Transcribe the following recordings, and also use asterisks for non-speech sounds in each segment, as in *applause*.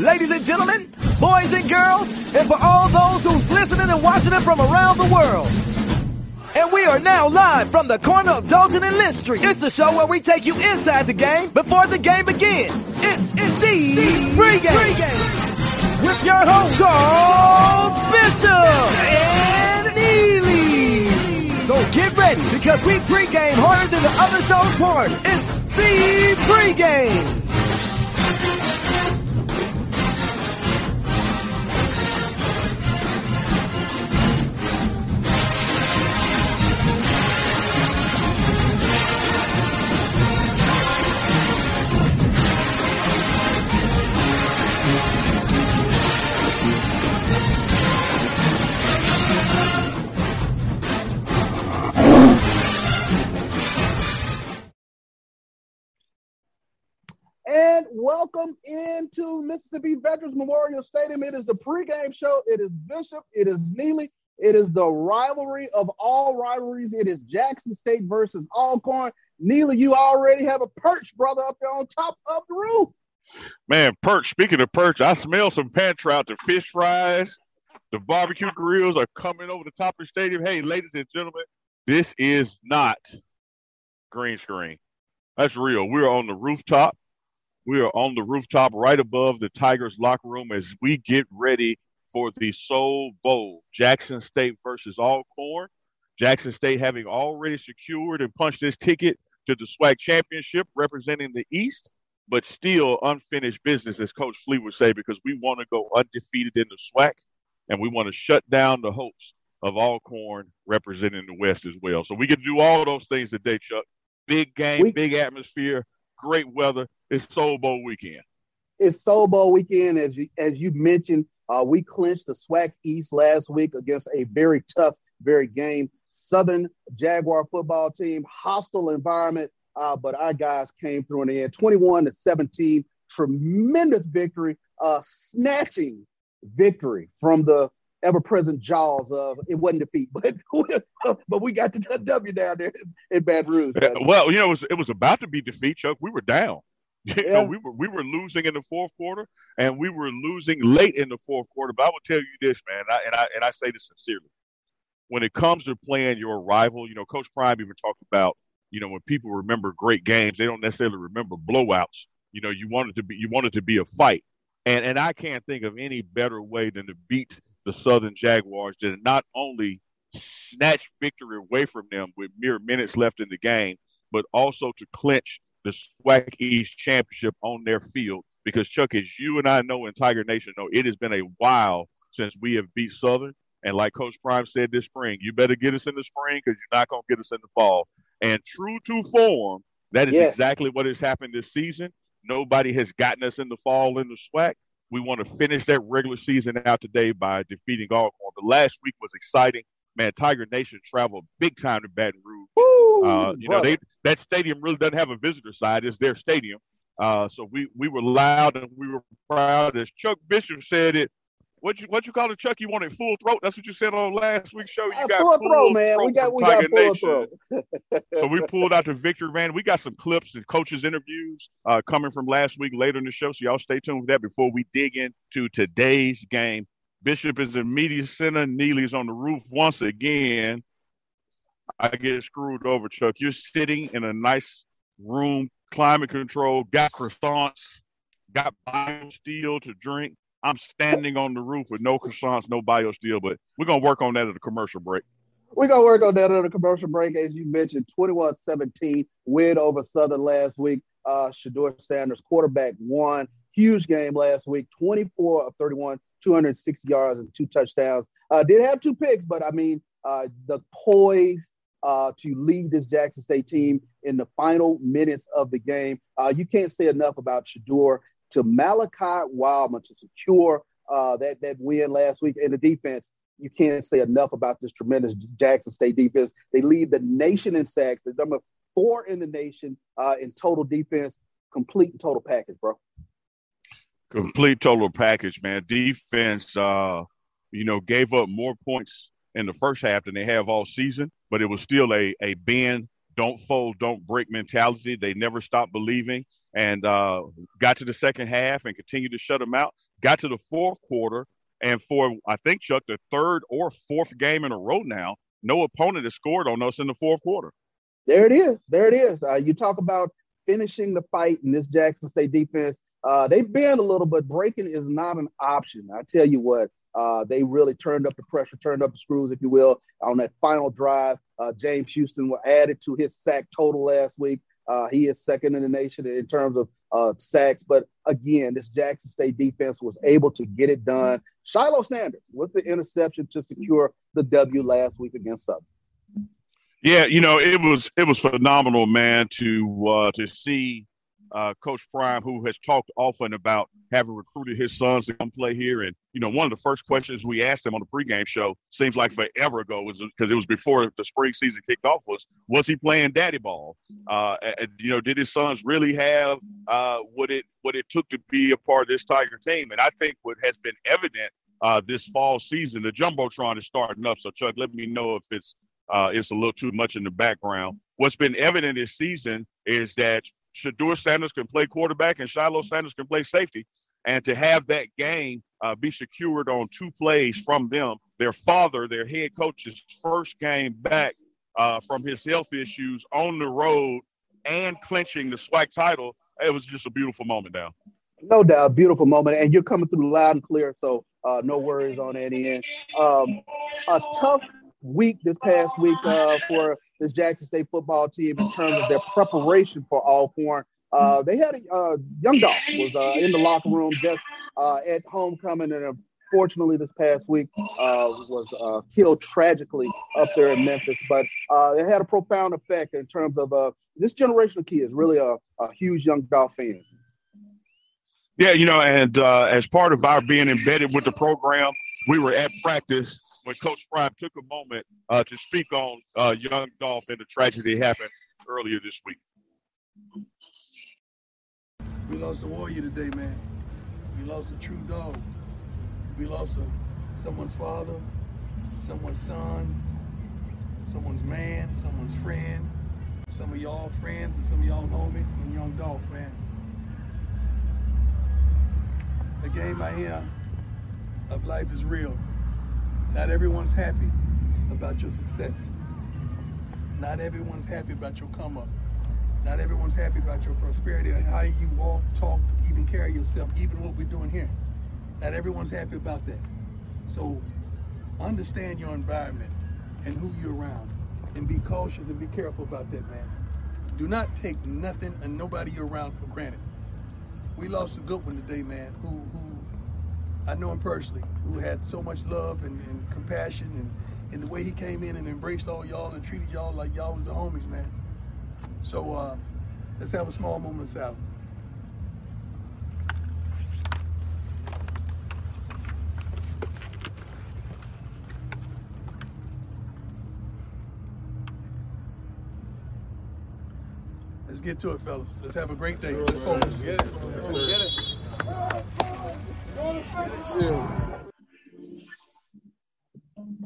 ladies and gentlemen, boys and girls, and for all those who's listening and watching it from around the world. And we are now live from the corner of Dalton and Lynch Street. It's the show where we take you inside the game before the game begins. It's it's the, the pregame. pregame with your host Charles Bishop and Neely. So get ready because we pregame harder than the other show's part. It's the pregame. Welcome into Mississippi Veterans Memorial Stadium. It is the pregame show. It is Bishop. It is Neely. It is the rivalry of all rivalries. It is Jackson State versus Alcorn. Neely, you already have a perch, brother, up there on top of the roof. Man, perch. Speaking of perch, I smell some pan trout. The fish fries, the barbecue grills are coming over the top of the stadium. Hey, ladies and gentlemen, this is not green screen. That's real. We're on the rooftop. We are on the rooftop right above the Tigers locker room as we get ready for the Soul Bowl. Jackson State versus Alcorn. Jackson State having already secured and punched its ticket to the SWAC championship representing the East, but still unfinished business, as Coach Fleet would say, because we want to go undefeated in the SWAC and we want to shut down the hopes of Alcorn representing the West as well. So we can do all those things today, Chuck. Big game, we- big atmosphere, great weather. It's Soul Bowl weekend. It's Soul Bowl weekend, as you as you mentioned. Uh, we clinched the SWAC East last week against a very tough, very game Southern Jaguar football team. Hostile environment, uh, but our guys came through in the end, 21 to 17. Tremendous victory, uh, snatching victory from the ever-present jaws of it wasn't defeat, *laughs* but but we got the W down there in Baton Rouge. Well, you know, it was, it was about to be defeat, Chuck. We were down. *laughs* You yeah. know, we were we were losing in the fourth quarter, and we were losing late in the fourth quarter. But I will tell you this, man, and I, and I and I say this sincerely: when it comes to playing your rival, you know, Coach Prime even talked about, you know, when people remember great games, they don't necessarily remember blowouts. You know, you wanted to be you wanted to be a fight, and and I can't think of any better way than to beat the Southern Jaguars than not only snatch victory away from them with mere minutes left in the game, but also to clinch the SWAC East Championship on their field. Because Chuck, as you and I know, and Tiger Nation know, it has been a while since we have beat Southern. And like Coach Prime said this spring, you better get us in the spring because you're not going to get us in the fall. And true to form, that is yes. exactly what has happened this season. Nobody has gotten us in the fall in the SWAC. We want to finish that regular season out today by defeating Alcorn. But last week was exciting. Man, Tiger Nation traveled big time to Baton Rouge. Woo, uh, you brother. know, they, that stadium really doesn't have a visitor side; it's their stadium. Uh, so we we were loud and we were proud. As Chuck Bishop said it, what you what you call it, Chuck? You wanted full throat. That's what you said on last week's show. You got full, full throat, man. we got we got full Nation. throat. so we *laughs* pulled out the victory van. We got some clips and coaches interviews uh, coming from last week later in the show. So y'all stay tuned with that before we dig into today's game. Bishop is in media center. Neely's on the roof once again. I get screwed over, Chuck. You're sitting in a nice room, climate control, got croissants, got BioSteel to drink. I'm standing on the roof with no croissants, no BioSteel, but we're gonna work on that at a commercial break. We're gonna work on that at a commercial break, as you mentioned. 21-17 win over Southern last week. Uh, Shedeur Sanders, quarterback, won. Huge game last week. 24 of 31, 260 yards and two touchdowns. Uh, did have two picks, but I mean, uh, the poise uh, to lead this Jackson State team in the final minutes of the game. Uh, you can't say enough about Shedeur to Malachi Wideman to secure uh, that that win last week. in the defense, you can't say enough about this tremendous Jackson State defense. They lead the nation in sacks. They're number four in the nation uh, in total defense. Complete and total package, bro. Complete total package, man. Defense, uh, you know, gave up more points in the first half than they have all season, but it was still a a bend, don't fold, don't break mentality. They never stopped believing and uh, got to the second half and continued to shut them out. Got to the fourth quarter, and for I think Chuck the third or fourth game in a row now, no opponent has scored on us in the fourth quarter. There it is. There it is. Uh, you talk about finishing the fight in this Jackson State defense. Uh, they bend a little, but breaking is not an option. I tell you what, uh, they really turned up the pressure, turned up the screws, if you will, on that final drive. Uh, James Houston was added to his sack total last week. Uh, he is second in the nation in terms of uh, sacks. But again, this Jackson State defense was able to get it done. Shiloh Sanders with the interception to secure the W last week against Southern. Yeah, you know, it was it was phenomenal, man, to uh, to see uh, Coach Prime, who has talked often about having recruited his sons to come play here. And, you know, one of the first questions we asked him on the pregame show seems like forever ago was because it was before the spring season kicked off was, was he playing daddy ball? Uh, and, you know, did his sons really have uh, what it what it took to be a part of this Tiger team? And I think what has been evident uh, this fall season, the Jumbotron is starting up. So, Chuck, let me know if it's uh, it's a little too much in the background. What's been evident this season is that Shedeur Sanders can play quarterback and Shiloh Sanders can play safety. And to have that game uh, be secured on two plays from them, their father, their head coach's first game back uh, from his health issues on the road and clinching the SWAC title, it was just a beautiful moment now. No doubt, beautiful moment, and you're coming through loud and clear, so uh, no worries on any end. Um, a tough week this past week uh, for this Jackson State football team in terms of their preparation for Alcorn. Uh, they had a uh, young Dolph was uh, in the locker room just uh, at homecoming, and unfortunately, this past week uh, was uh, killed tragically up there in Memphis. But it had a profound effect in terms of this generation of kids. Really, a, a huge young Dolph fan. Yeah, you know, and as part of our being embedded with the program, we were at practice when Coach Prime took a moment uh, to speak on uh, young Dolph and the tragedy happened earlier this week. We lost a warrior today, man. We lost a true dog. We lost a, someone's father, someone's son, someone's man, someone's friend, some of y'all friends and some of y'all know me, and young Dolph, man. The game I hear of life is real. Not everyone's happy about your success. Not everyone's happy about your come up. Not everyone's happy about your prosperity how you walk, talk, even carry yourself, even what we're doing here. Not everyone's happy about that. So understand your environment and who you're around and be cautious and be careful about that, man. Do not take nothing and nobody you're around for granted. We lost a good one today, man, who, who I know him personally, who had so much love and, and compassion and, and the way he came in and embraced all y'all and treated y'all like y'all was the homies, man. So uh, let's have a small moment of silence. Let's get to it, fellas. Let's have a great day. Let's focus. Get it. Get it.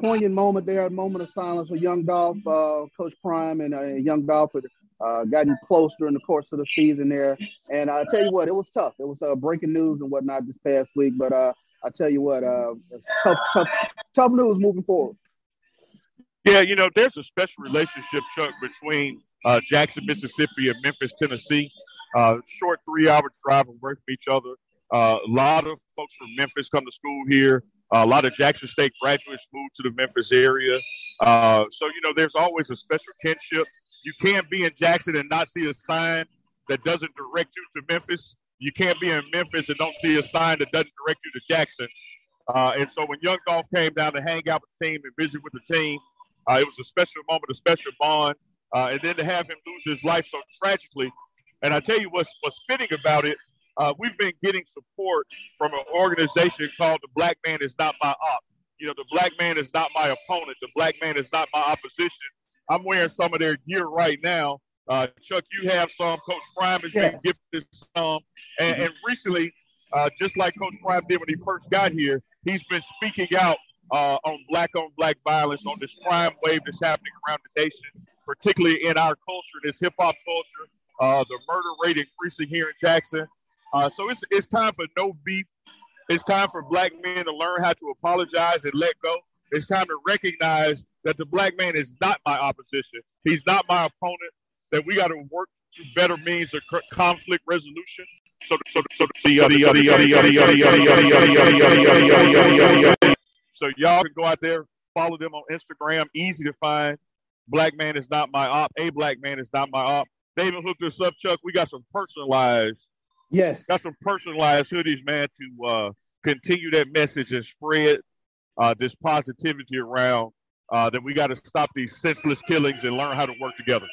Poignant moment there, a moment of silence for young Dolph, uh, Coach Prime, and uh, young Dolph had uh, gotten close during the course of the season there. And I tell you what, it was tough. It was uh, breaking news and whatnot this past week, but uh, I tell you what, uh, it's tough, tough, tough news moving forward. Yeah, you know, there's a special relationship, Chuck, between Jackson, Mississippi, and Memphis, Tennessee. Short three-hour drive away from each other. Uh, a lot of folks from Memphis come to school here. Uh, a lot of Jackson State graduates move to the Memphis area. Uh, so, you know, there's always a special kinship. You can't be in Jackson and not see a sign that doesn't direct you to Memphis. You can't be in Memphis and don't see a sign that doesn't direct you to Jackson. Uh, and so when Young Dolph came down to hang out with the team and visit with the team, uh, it was a special moment, a special bond. Uh, and then to have him lose his life so tragically. And I tell you what's, what's fitting about it uh, we've been getting support from an organization called the Black Man is Not My Op. You know, the Black Man is not my opponent. The Black Man is not my opposition. I'm wearing some of their gear right now. Uh, Chuck, you have some. Coach Prime has yeah. been gifted some. And, and recently, uh, just like Coach Prime did when he first got here, he's been speaking out uh, on black on black violence, on this crime wave that's happening around the nation, particularly in our culture, this hip hop culture, uh, the murder rate increasing here in Jackson. Uh, so it's it's time for no beef. It's time for black men to learn how to apologize and let go. It's time to recognize that the black man is not my opposition. He's not my opponent. That we got to work to better means of conflict resolution. So, so, so, so y'all can go out there, follow them on Instagram. Easy to find. Black man is not my op. A black man is not my op. They even hooked us up, Chuck. We got some personalized. Yes. Got some personalized hoodies, man, to uh, continue that message and spread uh, this positivity around. Uh, that we got to stop these senseless killings and learn how to work together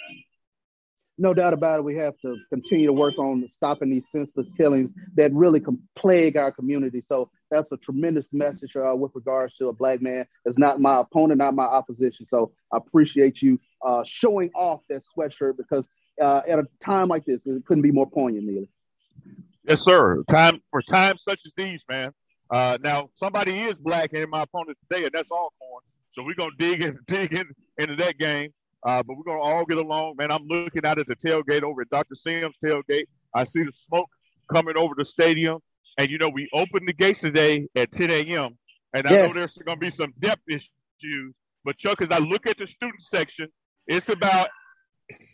no doubt about it, we have to continue to work on stopping these senseless killings that really can plague our community. So that's a tremendous message uh, with regards to a black man is not my opponent, not my opposition. So I appreciate you uh, showing off that sweatshirt because uh, at a time like this, it couldn't be more poignant, Neil. Yes, sir. Time for times such as these, man. Uh, now somebody is black and my opponent today, and that's Alcorn. So we're gonna dig in, *laughs* dig in, into that game. Uh, but we're gonna all get along, man. I'm looking out at the tailgate over at Dr. Sims tailgate. I see the smoke coming over the stadium, and you know we opened the gates today at 10 a.m. And I yes. know there's gonna be some depth issues, but Chuck, as I look at the student section, it's about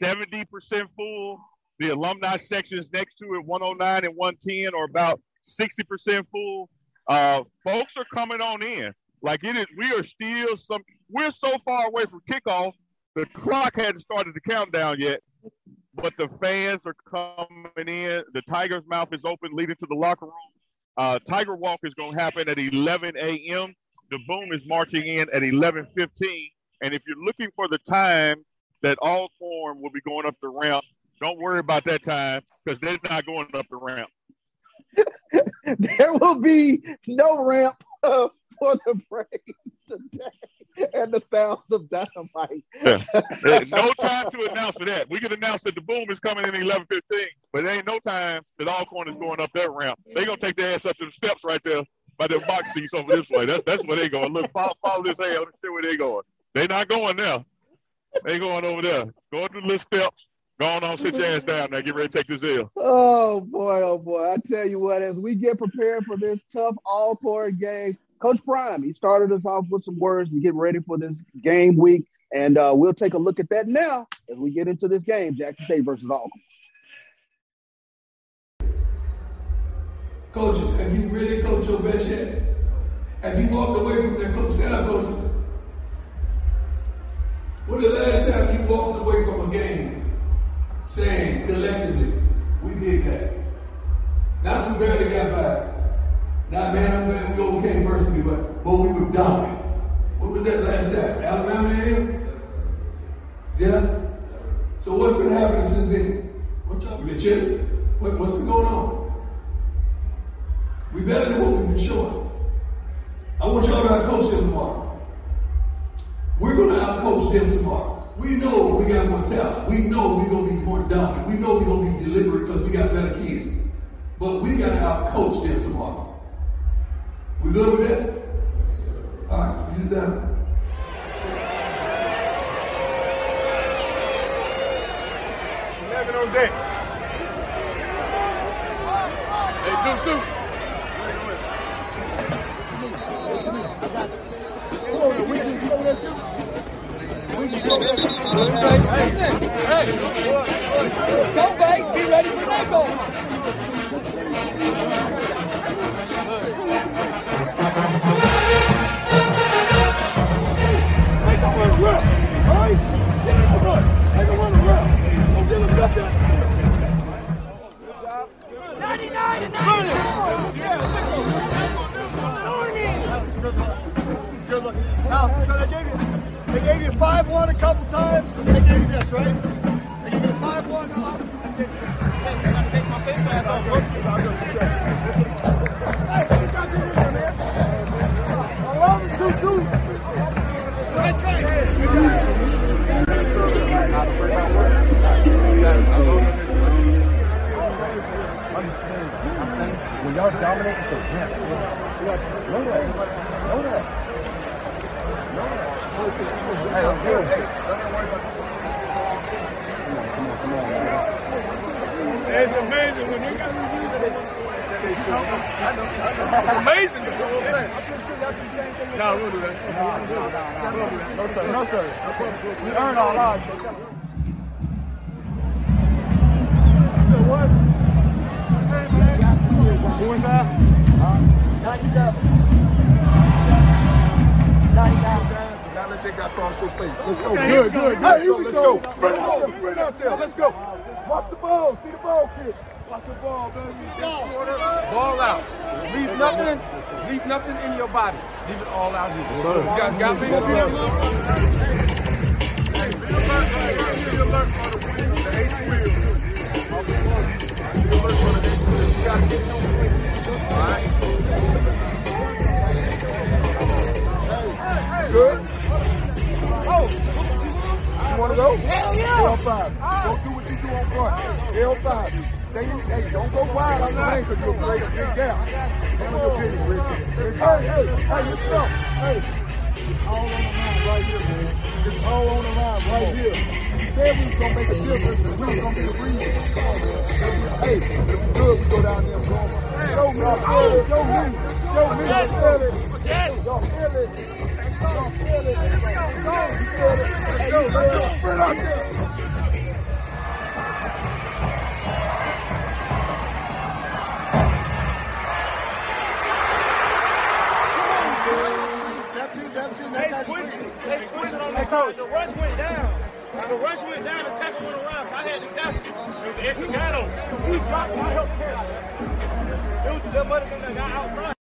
70% full. The alumni sections next to it, 109 and 110, are about 60% full. Uh, folks are coming on in. Like it is, we are still some. We're so far away from kickoff the clock hadn't started the countdown yet, but the fans are coming in. The Tiger's mouth is open, leading to the locker room. Uh, Tiger Walk is going to happen at 11 a.m. The boom is marching in at 11:15. And if you're looking for the time that Alcorn will be going up the ramp, don't worry about that time because they're not going up the ramp. *laughs* there will be no ramp uh, for the Braves today and the sounds of dynamite. yeah. No time to announce that. We can announce that the boom is coming in eleven fifteen, but there ain't no time that Alcorn is going up that ramp. They're gonna take their ass up to the steps right there by the box seats over this way. That's that's where they going. Look, follow, follow this hand. Let me see where they going. They not going there. They going over there. Going to the little steps. Go on, on, sit your ass down now. Get ready to take this L. Oh boy, oh boy! I tell you what, as we get prepared for this tough Alcorn game, Coach Prime, he started us off with some words to get ready for this game week, and uh, we'll take a look at that now as we get into this game, Jackson State versus Alcorn. Coaches, have you really coached your best yet? Have you walked away from that coach? Stand up, coaches. When the last time you walked away from a game saying collectively, we did that? Not we barely got by. Not man, I'm glad we overcame adversity, but, but we were dominant. What was that last time? Alabama A&M? Yeah? So what's been happening since then? What's up? We been chilling? What, what's been going on? We better than what we've been showing. I want y'all to out-coach them tomorrow. We're going to out-coach them tomorrow. We know we got more talent. We know we're going to be more dominant. We know we're going to be deliberate because we got better kids. But we got to out-coach them tomorrow. We good with that? All right, sit down. Eleven on deck. Hey, Deuce, Deuce. Hey, go, Bags. Be ready for nickel. Now, so they gave you, they gave you five one a couple times, and they gave you this, right? They gave you the five one. off. Hey, take my face mask off. Hey, good job in there, man. I love it, too, too. Right, right. Good I'm saying, I'm saying, when y'all dominate, it's a win. Know that. Know that. Don't. It's amazing when you got It's amazing. No, we'll do that. No, sir. No, sir. We earn our lives. So what? Who inside? Uh, 97. 99. Now let that guy cross your face. Let's go. Good, good. Hey, here we go. Bring it out there. Bring it out there. Let's go. Watch the ball. See the ball, kid. Watch the ball, baby. Ball out. Leave nothing. Leave nothing in your body. Leave it all out here. So you guys got me. Hey, be alert. Be alert for the wheel, the eighth wheel. Be alert for the eighth wheel. You gotta get through quick. All right. Good. Oh. You want to go? Hell yeah. L5. Don't do what you do on front. L5. Stay hey, don't go wide on the lane because you'll create a big gap. Come on, Penny, Richard. Hey, hey, hey, let's go. Hey. All on the line right here, man. It's all on the line right here. You said we was going to make a difference and we was going to be the reason. Come on, man. Hey, if we good, we go down there and go. Show me, y'all feel. Show me. Show me, y'all feel it. Y'all feel it. The rush went down. The rush went down. The tackle went around. I had to tackle. If he got him, he dropped. I helped catch. It was that might have been the guy outside.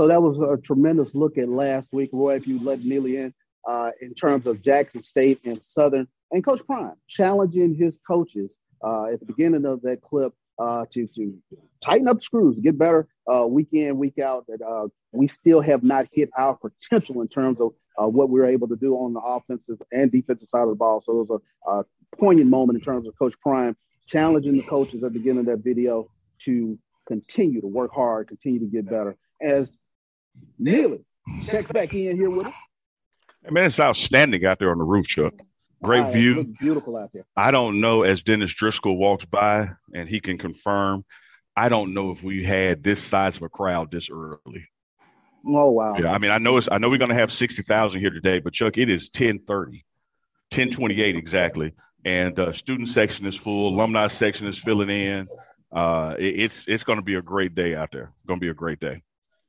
So that was a tremendous look at last week, Roy. If you let Neely in, uh, in terms of Jackson State and Southern, and Coach Prime challenging his coaches uh, at the beginning of that clip uh, to to tighten up screws, get better uh, week in, week out. That uh, we still have not hit our potential in terms of uh, what we were able to do on the offensive and defensive side of the ball. So it was a, a poignant moment in terms of Coach Prime challenging the coaches at the beginning of that video to continue to work hard, continue to get better. As Neely checks back in here with us. I mean, it's outstanding out there on the roof, Chuck. Great it view. beautiful out there. I don't know as Dennis Driscoll walks by and he can confirm. I don't know if we had this size of a crowd this early. Oh wow! Yeah, I mean, I know it's. I know we're going to have sixty thousand here today, but Chuck, it is ten thirty, ten twenty eight exactly, and uh, student section is full, alumni section is filling in. Uh, it, it's it's going to be a great day out there. Going to be a great day.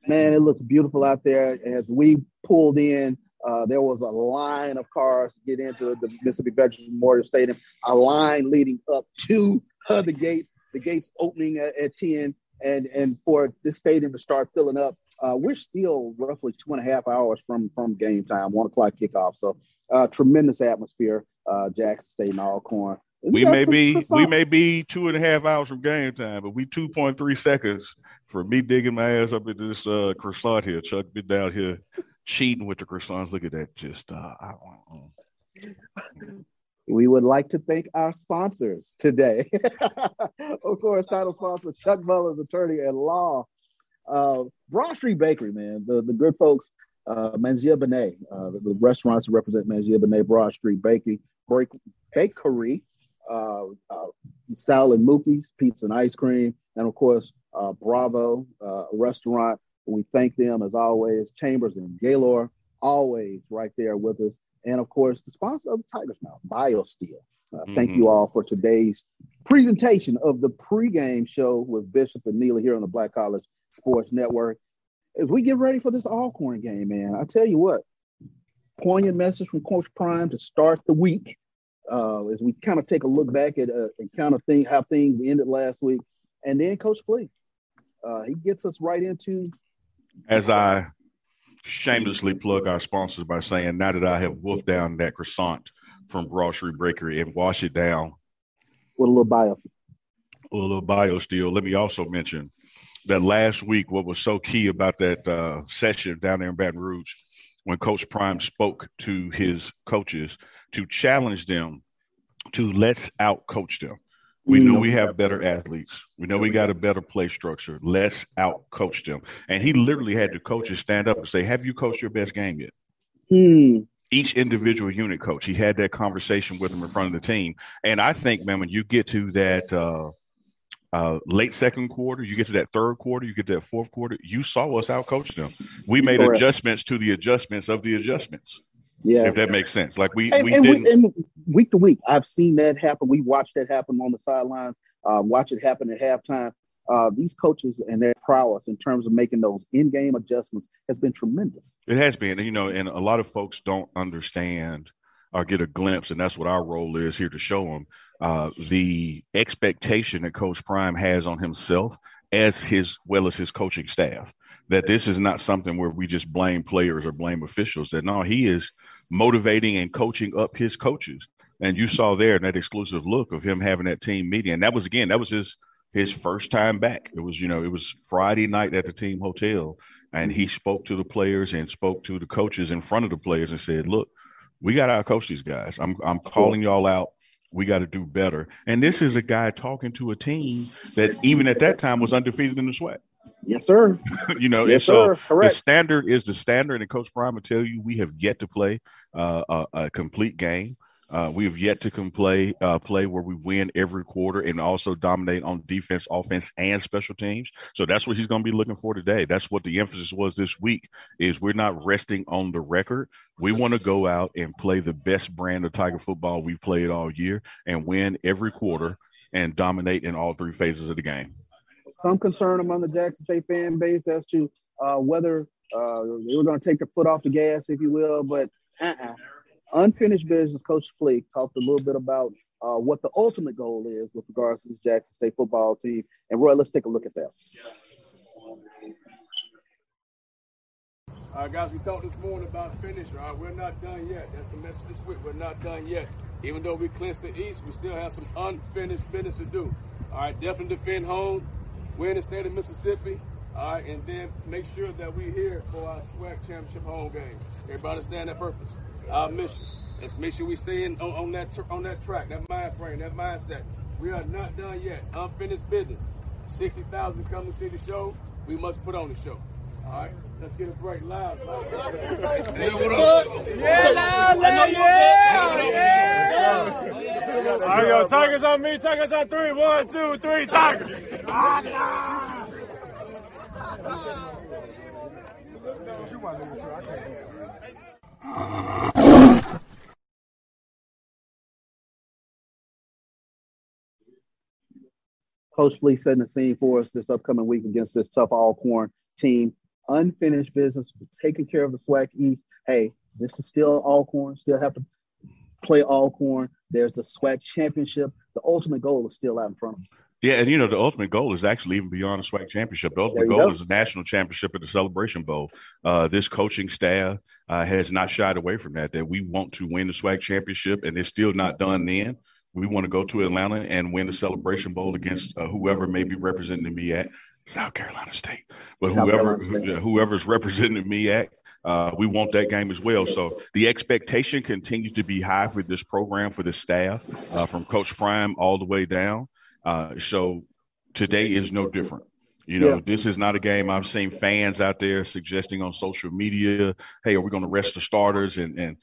Man, it looks beautiful out there. As we pulled in, uh, there was a line of cars to get into the Mississippi Veterans Memorial Stadium. A line leading up to uh, the gates. The gates opening at, at ten, and and for this stadium to start filling up. Uh, we're still roughly two and a half hours from from game time, one o'clock kickoff. So uh, tremendous atmosphere, uh, Jackson State and Alcorn. We may be we may be two and a half hours from game time, but we two point three seconds for me digging my ass up into this uh, croissant here. Chuck been down here cheating with the croissants. Look at that, just uh, I, mm. We would like to thank our sponsors today. *laughs* of course, title sponsor Chuck Butler's attorney at law. Uh, Broad Street Bakery, man, the, the good folks, uh, Mangia Bene, uh, the, the restaurants that represent Mangia Bene, Broad Street Bakery, break, Bakery, uh, uh, Sal and Mookie's Pizza and Ice Cream, and of course, uh, Bravo uh, Restaurant. We thank them as always. Chambers and Gaylord, always right there with us. And of course, the sponsor of the Tigers Mouth, BioSteel. Uh, Thank Mhm. you all for today's presentation of the pregame show with Bishop and Neely here on the Black College Sports Network. As we get ready for this Alcorn game, man, I tell you what, poignant message from Coach Prime to start the week. Uh, as we kind of take a look back at uh, and kind of think how things ended last week, and then Coach Flea, uh, he gets us right into as I shamelessly plug our sponsors by saying, now that I have wolfed down that croissant from Street Bakery and wash it down, with a little bio. A little BioSteel. Let me also mention that last week, what was so key about that uh, session down there in Baton Rouge, when Coach Prime spoke to his coaches to challenge them to let's out coach them. We know we have better athletes. We know we got a better play structure. Let's out coach them. And he literally had the coaches stand up and say, Have you coached your best game yet? Hmm. Each individual unit coach, he had that conversation with them in front of the team. And I think, man, when you get to that uh, uh, late second quarter, you get to that third quarter, you get to that fourth quarter, you saw us out coach them. We made Correct. adjustments to the adjustments of the adjustments. Yeah. If that makes sense. Like we, and, we and, we, and week to week, I've seen that happen. We watched that happen on the sidelines. Uh, watch it happen at halftime. Uh, these coaches and their prowess in terms of making those in-game adjustments has been tremendous. It has been, and you know, and a lot of folks don't understand or get a glimpse, and that's what our role is here to show them uh, the expectation that Coach Prime has on himself as his well as his coaching staff. That this is not something where we just blame players or blame officials. That no, he is motivating and coaching up his coaches. And you saw there in that exclusive look of him having that team meeting, and that was again that was his his first time back. It was you know it was Friday night at the team hotel, and he spoke to the players and spoke to the coaches in front of the players and said, "Look, we got to coach these guys. I'm I'm calling y'all out. We got to do better." And this is a guy talking to a team that even at that time was undefeated in the SWAC. Yes, sir. *laughs* you know, Yes, so sir. Correct. the standard is the standard, and Coach Prime will tell you we have yet to play uh, a, a complete game. Uh, we have yet to play uh, play where we win every quarter and also dominate on defense, offense, and special teams. So that's what he's going to be looking for today. That's what the emphasis was this week. Is we're not resting on the record. We want to go out and play the best brand of Tiger football we've played all year and win every quarter and dominate in all three phases of the game. Some concern among the Jackson State fan base as to uh, whether uh, they were going to take their foot off the gas, if you will, but uh-uh. Unfinished business. Coach Fleek talked a little bit about uh, what the ultimate goal is with regards to this Jackson State football team. And Roy, let's take a look at that. All right, guys, we talked this morning about finish. All right, we're not done yet. That's the message this week. We're not done yet. Even though we clinched the East, we still have some unfinished business to do. All right, definitely defend home, win the state of Mississippi. All right, and then make sure that we're here for our SWAC championship home game. Everybody understand that purpose? Our mission. Let's make sure we stay in on, on that tr- on that track, that mind frame, that mindset. We are not done yet. Unfinished business. Sixty thousand come to see the show. We must put on the show. All right, let's get it break loud. Yeah, loud, loud, yeah, yeah. All right, yo, Tigers on me, Tigers on three. One, two, three, Tigers. Ah, Coach Fleek setting the scene for us this upcoming week against this tough Alcorn team. Unfinished business, taking care of the SWAC East. Hey, this is still Alcorn. Still have to play Alcorn. There's the SWAC championship. The ultimate goal is still out in front of them. Yeah, and you know the ultimate goal is actually even beyond the SWAC championship. The ultimate goal go. is a national championship at the Celebration Bowl. Uh, this coaching staff uh, has not shied away from that. That we want to win the SWAC championship, and it's still not done. Then we want to go to Atlanta and win the Celebration Bowl against uh, whoever may be representing MEAC South Carolina State, but South whoever State. whoever's representing MEAC. Uh, we want that game as well. So the expectation continues to be high for this program, for the staff, uh, from Coach Prime all the way down. Uh, so today is no different. You know, Yeah. this is not a game I've seen fans out there suggesting on social media, hey, are we going to rest the starters? And, and,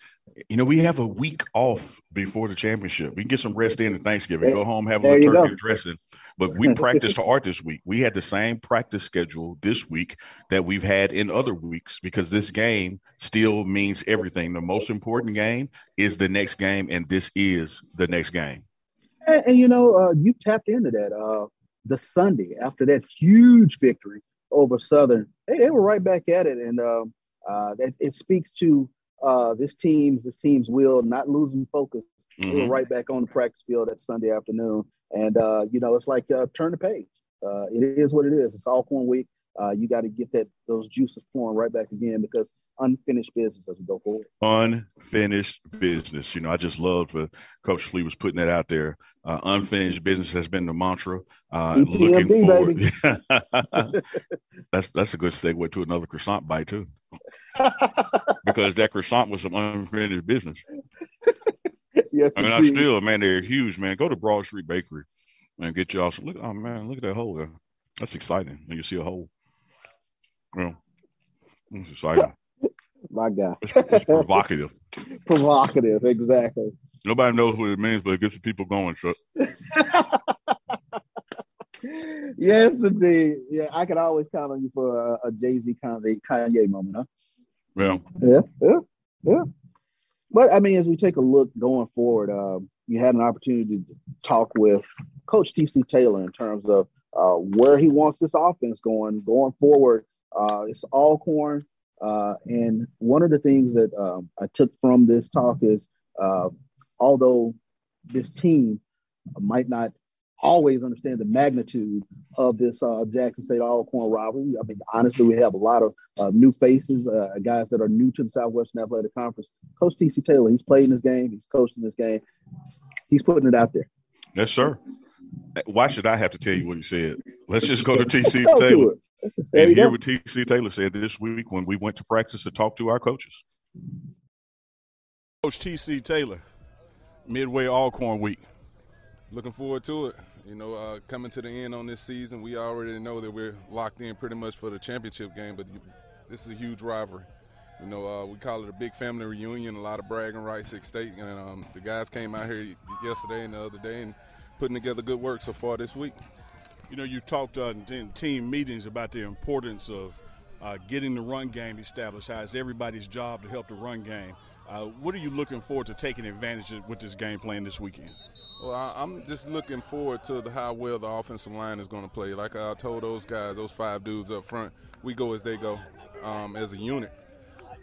you know, we have a week off before the championship. We can get some rest in at Thanksgiving, go home, have a little you go. turkey dressing. But we practiced *laughs* hard this week. We had the same practice schedule this week that we've had in other weeks because this game still means everything. The most important game is the next game, and this is the next game. And, and you know, uh, you tapped into that. Uh, the Sunday after that huge victory over Southern, hey, they were right back at it, and um, uh, that it speaks to uh, this team's this team's will, not losing focus. They were Mhm. right back on the practice field that Sunday afternoon, and uh, you know, it's like uh, turn the page. Uh, it is what it is. It's Alcorn week. Uh, you got to get that those juices flowing right back again because unfinished business as we go forward. Unfinished business. You know, I just love for Coach Lee was putting that out there. Uh, unfinished business has been the mantra. Uh, looking forward. *laughs* *laughs* that's that's a good segue to another croissant bite too, *laughs* because that croissant was some unfinished business. yes, I mean, I still, man, they're huge, man. Go to Broad Street Bakery and get you also look. Oh man, look at that hole there. That's exciting when you see a hole. Well, it's exciting. My God, it's, it's provocative. *laughs* provocative, exactly. Nobody knows what it means, but it gets the people going. So. *laughs* yes, indeed. Yeah, I can always count on you for a, a Jay Z Kanye, Kanye moment, huh? Yeah. Yeah. Yeah. Yeah. But I mean, as we take a look going forward, uh, you had an opportunity to talk with Coach TC Taylor in terms of uh, where he wants this offense going going forward. Uh, it's Alcorn, uh, and one of the things that um, I took from this talk is, uh, although this team might not always understand the magnitude of this uh, Jackson State Alcorn rivalry. I mean, honestly, we have a lot of uh, new faces, uh, guys that are new to the Southwestern Athletic Conference. Coach TC Taylor, he's playing this game, he's coaching this game, he's putting it out there. Yes, sir. Why should I have to tell you what he said? Let's just go to TC Taylor. To and hear what TC Taylor said this week when we went to practice to talk to our coaches. Coach TC Taylor, midway Alcorn week. Looking forward to it. You know, uh, coming to the end on this season, we already know that we're locked in pretty much for the championship game, but this is a huge rivalry. You know, uh, we call it a big family reunion, a lot of bragging rights at state. And um, the guys came out here yesterday and the other day and putting together good work so far this week. You know, you talked uh, in team meetings about the importance of uh, getting the run game established. How it's everybody's job to help the run game. Uh, what are you looking forward to taking advantage of with this game plan this weekend? Well, I, am just looking forward to the, how well the offensive line is going to play. Like I told those guys, those five dudes up front, we go as they go um, as a unit.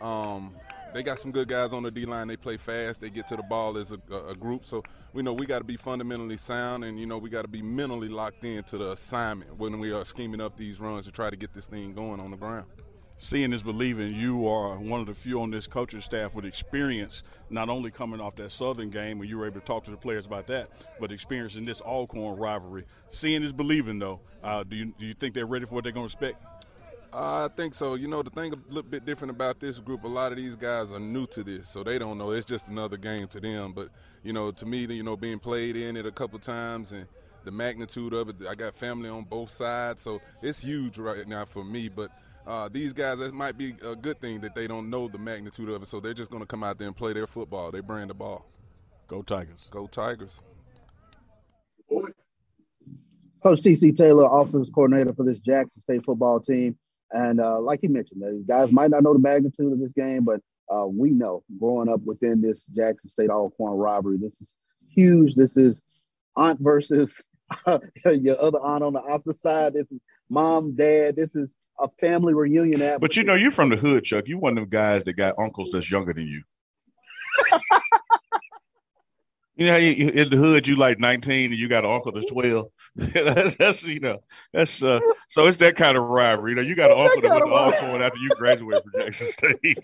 Um, they got some good guys on the D line. They play fast. They get to the ball as a, a group. So we know we got to be fundamentally sound, and you know we got to be mentally locked into the assignment when we are scheming up these runs to try to get this thing going on the ground seeing is believing. You are one of the few on this coaching staff with experience, not only coming off that Southern game where you were able to talk to the players about that, but experience in this Alcorn rivalry. Seeing is believing, though. Uh, do you do you think they're ready for what they're going to expect? Uh, I think so. You know, the thing a little bit different about this group, a lot of these guys are new to this, so they don't know. It's just another game to them. But you know, to me, you know, being played in it a couple times and the magnitude of it, I got family on both sides, so it's huge right now for me. But uh, these guys, that might be a good thing that they don't know the magnitude of it, so they're just going to come out there and play their football. They bring the ball. Go Tigers. Go Tigers. Coach TC Taylor, offensive coordinator for this Jackson State football team. And uh, like he mentioned, the guys might not know the magnitude of this game, but uh, we know growing up within this Jackson State Alcorn rivalry, this is huge. This is aunt versus *laughs* your other aunt on the opposite side. This is mom, dad. This is a family reunion atmosphere. But you know, you're from the hood, Chuck. You one of them guys that got uncles that's younger than you. *laughs* you know, you, in the hood, you like 19 and you got an uncle that's 12. *laughs* that's, that's, you know, that's uh, so it's that kind of rivalry. You know, you got to offer that went to Alcorn after you graduate from Jackson State.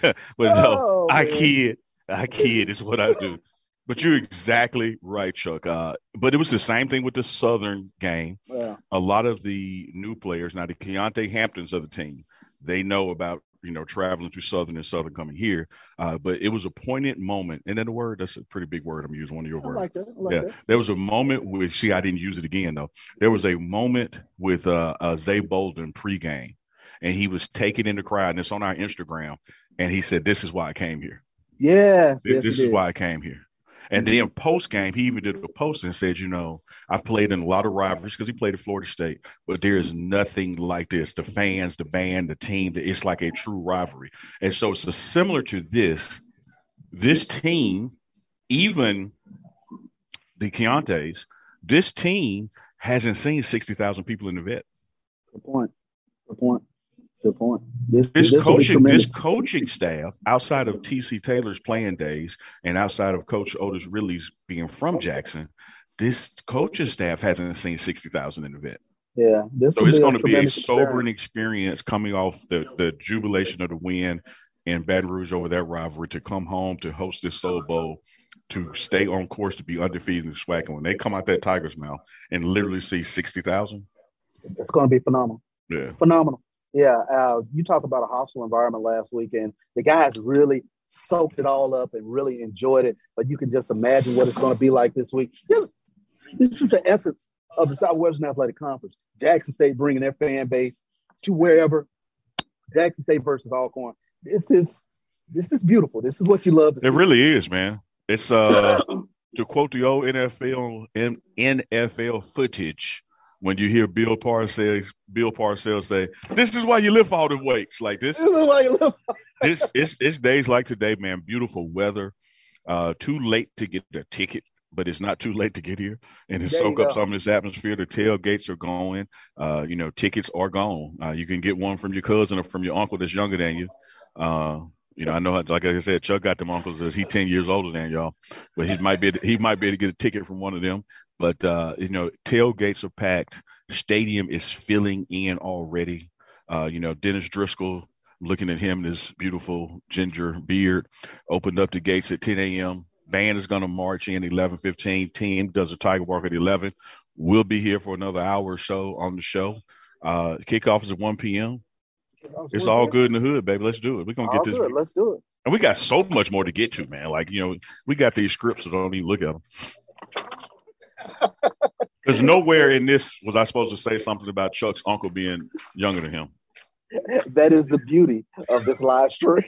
*laughs* but no, oh, I kid, I kid is what I do. But you're exactly right, Chuck. Uh, but it was the same thing with the Southern game. Yeah. A lot of the new players, now the Keontae Hamptons of the team, they know about you know traveling through Southern and Southern coming here. Uh, but it was a poignant moment, and then the word that's a pretty big word. I'm using one of your I words. Like like yeah, that. there was a moment with. See, I didn't use it again though. There was a moment with uh, uh Zay Bolden pregame, and he was taken in the crowd, and it's on our Instagram, and he said, "This is why I came here." Yeah, this, yes, this is why I came here. And then post game, he even did a post and said, you know, I played in a lot of rivalries because he played at Florida State, but there is nothing like this. The fans, the band, the team, it's like a true rivalry. And so it's similar to this. This team, even the Keontaes, this team hasn't seen 60,000 people in the vet. Good point. Good point. Good point. This, this, this coaching, this coaching staff, outside of TC Taylor's playing days and outside of Coach Otis Riddley's being from Jackson, this coaching staff hasn't seen sixty thousand in the vet. Yeah, this so it's going to be a sobering experience. experience coming off the the jubilation of the win in Baton Rouge over that rivalry to come home to host this Soul Bowl to stay on course to be undefeated in SWAC. And when they come out that Tiger's mouth and literally see 60,000, it's going to be phenomenal. Yeah. Phenomenal. Yeah. Uh, you talk about a hostile environment last weekend. The guys really soaked it all up and really enjoyed it. But you can just imagine what it's going to be like this week. This, this is the essence of the Southwestern Athletic Conference. Jackson State bringing their fan base to wherever. Jackson State versus Alcorn. This is this is beautiful. This is what you love. it see. really is, man. It's uh *coughs* to quote the old NFL NFL footage when you hear Bill Parcells Bill Parcells say, "This is why you lift all the weights like this." This is why you lift. this it's it's days like today, man. Beautiful weather. Uh, too late to get a ticket, but it's not too late to get here and to soak up some of this atmosphere. The tailgates are going. Uh, you know, tickets are gone. Uh, you can get one from your cousin or from your uncle that's younger than you. Uh, you know, I know, like I said, Chuck got them uncles. Is he ten years older than y'all? But he might be he might be able to get a ticket from one of them. But uh, you know, tailgates are packed. Stadium is filling in already. Uh, you know, Dennis Driscoll, looking at him, this beautiful ginger beard, opened up the gates at 10 a.m. Band is going to march in 11:15. Team does a Tiger Walk at 11. We'll be here for another hour or so on the show. Uh, kickoff is at 1 p.m. It's all good in the hood, baby. Let's do it. We're gonna all get this. Good. Let's do it. And we got so much more to get to, man. Like you know, we got these scripts, so don't even look at them. There's nowhere in this was I supposed to say something about Chuck's uncle being younger than him. That is the beauty of this live stream.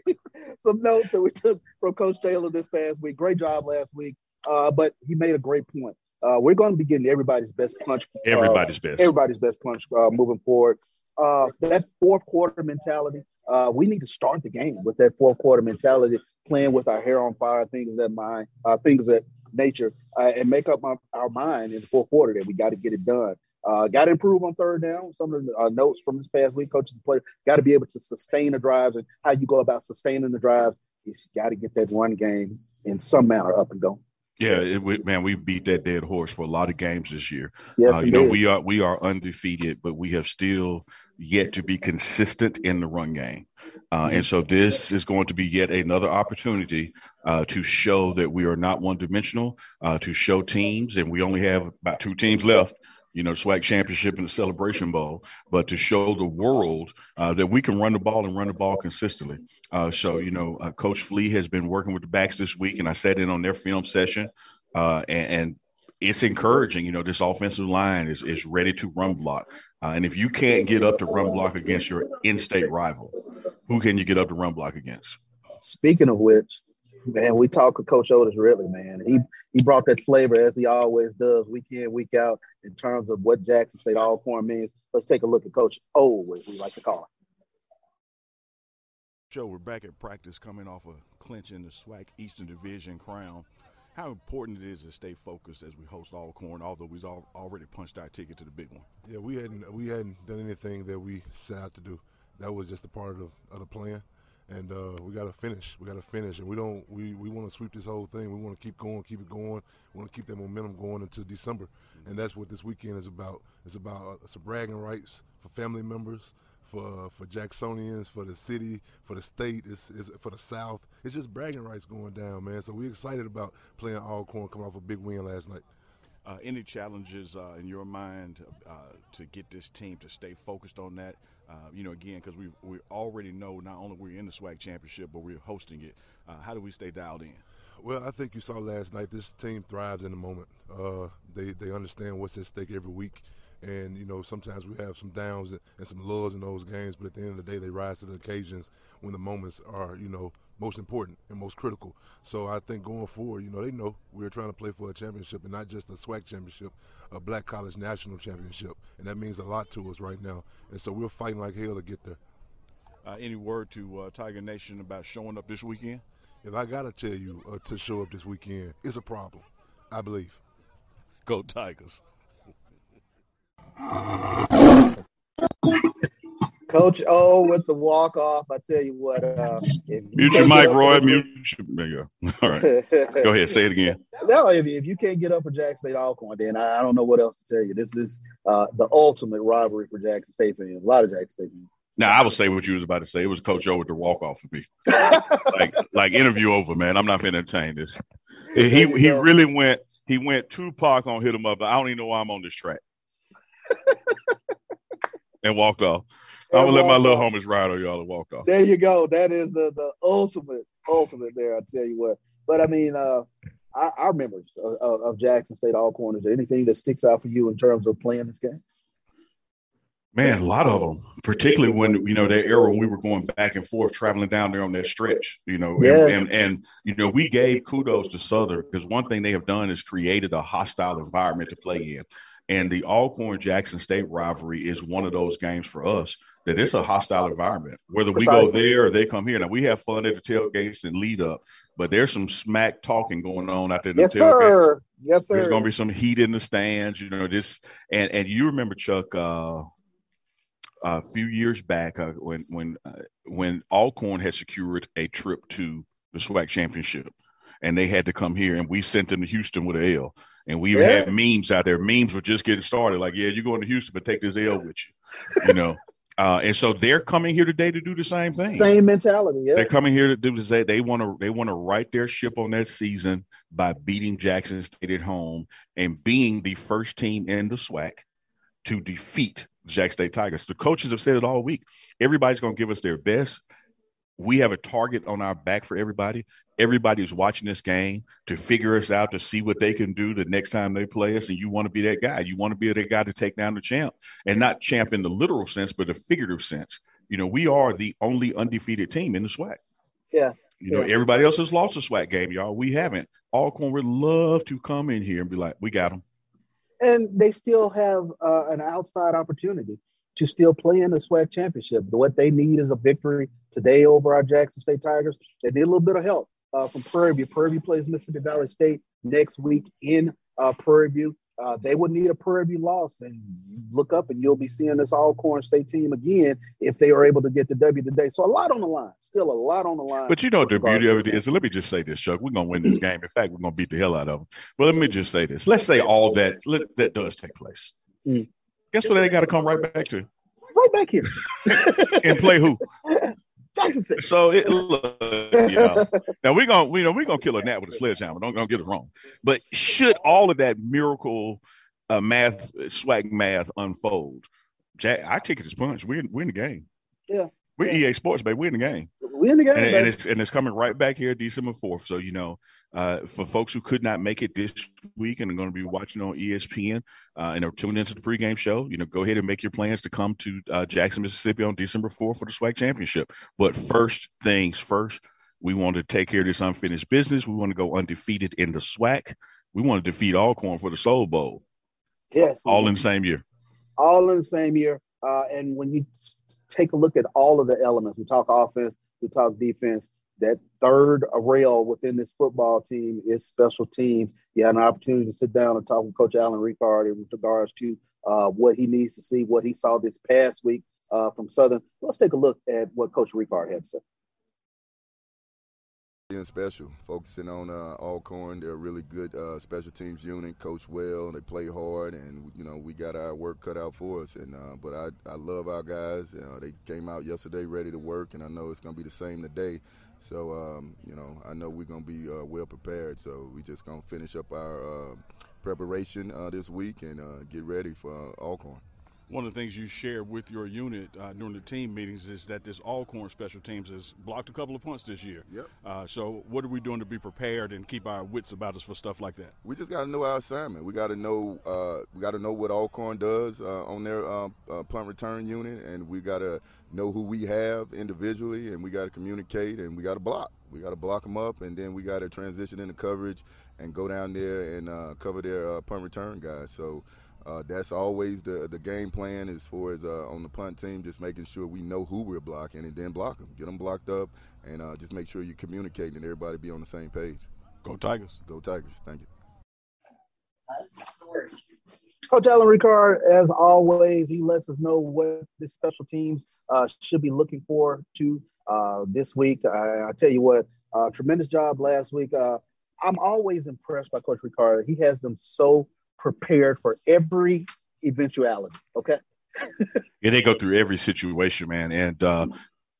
*laughs* Some notes that we took from Coach Taylor this past week. Great job last week, uh, but he made a great point. Uh, we're going to be getting everybody's best punch. Uh, everybody's best. Everybody's best punch uh, moving forward uh, that fourth quarter mentality. Uh, we need to start the game with that fourth quarter mentality, playing with our hair on fire, things that mind, uh, things that nature, uh, and make up my, our mind in the fourth quarter that we got to get it done. Uh, got to improve on third down. Some of the uh, notes from this past week, coaches and players got to be able to sustain the drives, and how you go about sustaining the drives is you got to get that one game in some manner up and going. Yeah, it, we, man, we beat that dead horse for a lot of games this year. Yes, uh, you know, we are we are undefeated, but we have still yet to be consistent in the run game. Uh, and so this is going to be yet another opportunity uh, to show that we are not one dimensional, uh, to show teams, and we only have about two teams left, you know, SWAC championship and the celebration bowl, but to show the world uh, that we can run the ball and run the ball consistently. Uh, so, you know, Coach Flea has been working with the backs this week, and I sat in on their film session. and, and it's encouraging. You know, this offensive line is, is ready to run block. Uh, and if you can't get up to run block against your in-state rival, who can you get up to run block against? Speaking of which, man, we talk with Coach Otis Riddley, man. He he brought that flavor as he always does, week in, week out, in terms of what Jackson State Alcorn means. Let's take a look at Coach O, as we like to call him. Joe, we're back at practice coming off a clinch in the SWAC Eastern Division crown how important it is to stay focused as we host Alcorn, although we've already punched our ticket to the big one. Yeah, we hadn't we hadn't done anything that we set out to do. That was just a part of the, of the plan, and uh, we got to finish. We got to finish, and we don't we, we want to sweep this whole thing. We want to keep going, keep it going. We want to keep that momentum going until December, and that's what this weekend is about. It's about uh, some bragging rights for family members for for Jacksonians, for the city, for the state, it's, it's, for the South. It's just bragging rights going down, man. So we're excited about playing Alcorn, coming off a big win last night. Uh, any challenges uh, in your mind uh, to get this team to stay focused on that? Uh, you know, again, because we we already know not only we're in the SWAC championship, but we're hosting it. Uh, how do we stay dialed in? Well, I think you saw last night. This team thrives in the moment. Uh, they they understand what's at stake every week and you know sometimes we have some downs and some lows in those games, but at the end of the day, they rise to the occasions when the moments are you know most important and most critical. So I think going forward, you know, they know we're trying to play for a championship and not just a SWAC championship, a Black College National Championship, and that means a lot to us right now. And so we're fighting like hell to get there. Uh, any word to uh, Tiger Nation about showing up this weekend? If I gotta tell you uh, to show up this weekend, it's a problem. I believe. Go Tigers. Coach O with the walk off. I tell you what. Uh, mute your mic, Roy. Mute. There you go. *laughs* All right. go ahead. Say it again. *laughs* No, if, if you can't get up for Jackson State Alcorn, then I, I don't know what else to tell you. This is uh, the ultimate rivalry for Jackson State fans. A lot of Jackson State fans. Now I will say what you was about to say. It was Coach O with the walk off for me. *laughs* like like interview over, man. I'm not to entertain this. He he really went he went Tupac on hit him up. I don't even know why I'm on this track. And walked off. I'm gonna let my little homies ride on y'all and walk off. There you go. That is the, the ultimate, ultimate there. I tell you what. But I mean, uh, our, our memories of, of, Jackson State Alcorn. Is there anything that sticks out for you in terms of playing this game? Man, a lot of them, particularly when you know that era when we were going back and forth, traveling down there on that stretch. You know, Yeah. and, and and you know we gave kudos to Southern because one thing they have done is created a hostile environment to play in, and the Alcorn Jackson State rivalry is one of those games for us that it's a hostile environment. Whether we go there or they come here, now we have fun at the tailgates and lead up, but there's some smack talking going on out there. in the Yes, tailgate. sir. Yes, sir. There's going to be some heat in the stands, you know. This and and you remember Chuck uh, a few years back uh, when when uh, when Alcorn had secured a trip to the SWAC championship, and they had to come here, and we sent them to Houston with a L, and we Yeah. had memes out there. Memes were just getting started, like, yeah, you're going to Houston, but take this L with you, you know. *laughs* Uh, and so they're coming here today to do the same thing. Same mentality. Yeah. They're coming here to do is they they want to they want to right their ship on that season by beating Jackson State at home and being the first team in the SWAC to defeat Jack State Tigers. The coaches have said it all week. Everybody's going to give us their best. We have a target on our back for everybody. Everybody's watching this game to figure us out to see what they can do the next time they play us. And you want to be that guy. You want to be that guy to take down the champ, and not champ in the literal sense, but the figurative sense. You know, we are the only undefeated team in the SWAC. Yeah. You know, Yeah. everybody else has lost a SWAC game, y'all. We haven't. Alcorn would love to come in here and be like, "We got them." and they still have uh, an outside opportunity to still play in the SWAC championship. What they need is a victory today over our Jackson State Tigers. They need a little bit of help uh, from Prairie View. Prairie View plays Mississippi Valley State next week in uh, Prairie View. Uh, they would need a Prairie View loss, and look up and you'll be seeing this Alcorn State team again if they are able to get the W today. So a lot on the line, still a lot on the line. But you know what the beauty of it is. Let me just say this, Chuck. We're gonna win this game. In fact, we're gonna beat the hell out of them. But let me just say this. Let's say all that let, that does take place. Mm. Guess what? They got to come right back to right back here *laughs* and play who? *laughs* Jackson State. So it look, you know. Now we're gonna we know we're gonna kill a gnat with a sledgehammer. Don't don't get it wrong. But should all of that miracle uh, math SWAC math unfold, Jack, I take it as punch. We're we're in the game. Yeah. We're EA Sports, baby. We're in the game. We in the game, and, and it's and it's coming right back here December fourth. So you know, uh, for folks who could not make it this week and are going to be watching on ESPN uh, and are tuned into the pregame show, you know, go ahead and make your plans to come to uh, Jackson, Mississippi on December fourth for the SWAC championship. But first things first, we want to take care of this unfinished business. We want to go undefeated in the SWAC. We want to defeat Alcorn for the Soul Bowl. Yes, all in the same year. all in the same year. Uh, and when you take a look at all of the elements, we talk offense, talk defense. That third rail within this football team is special teams. You had an opportunity to sit down and talk with Coach Alan Ricard in regards to uh, what he needs to see, what he saw this past week uh, from Southern. Let's take a look at what Coach Ricard had to say. Special, focusing on uh, Alcorn. They're a really good uh, special teams unit, coach well. They play hard, and you know we got our work cut out for us. And uh, but I, I love our guys. They came out yesterday ready to work, and I know it's going to be the same today. So um, you know I know we're going to be uh, well prepared. So we just going to finish up our uh, preparation uh, this week and get ready for Alcorn. One of the things you share with your unit uh, during the team meetings is that this Alcorn special teams has blocked a couple of punts this year. Yep. Uh, so, what are we doing to be prepared and keep our wits about us for stuff like that? We just got to know our assignment. We got to know uh, we got to know what Alcorn does uh, on their uh, uh, punt return unit, and we got to know who we have individually, and we got to communicate, and we got to block. We got to block them up, and then we got to transition into coverage and go down there and uh, cover their uh, punt return guys. So. Uh, that's always the the game plan as far as uh, on the punt team, just making sure we know who we're blocking and then block them, get them blocked up, and uh, just make sure you communicate and everybody be on the same page. Go Tigers! Go Tigers! Thank you. Coach Alan Ricard, as always, he lets us know what the special teams uh, should be looking for to uh, this week. I, I, tell you what, uh, tremendous job last week. Uh, I'm always impressed by Coach Ricard. He has them so prepared for every eventuality. Okay. *laughs* yeah, they go through every situation, man. And uh,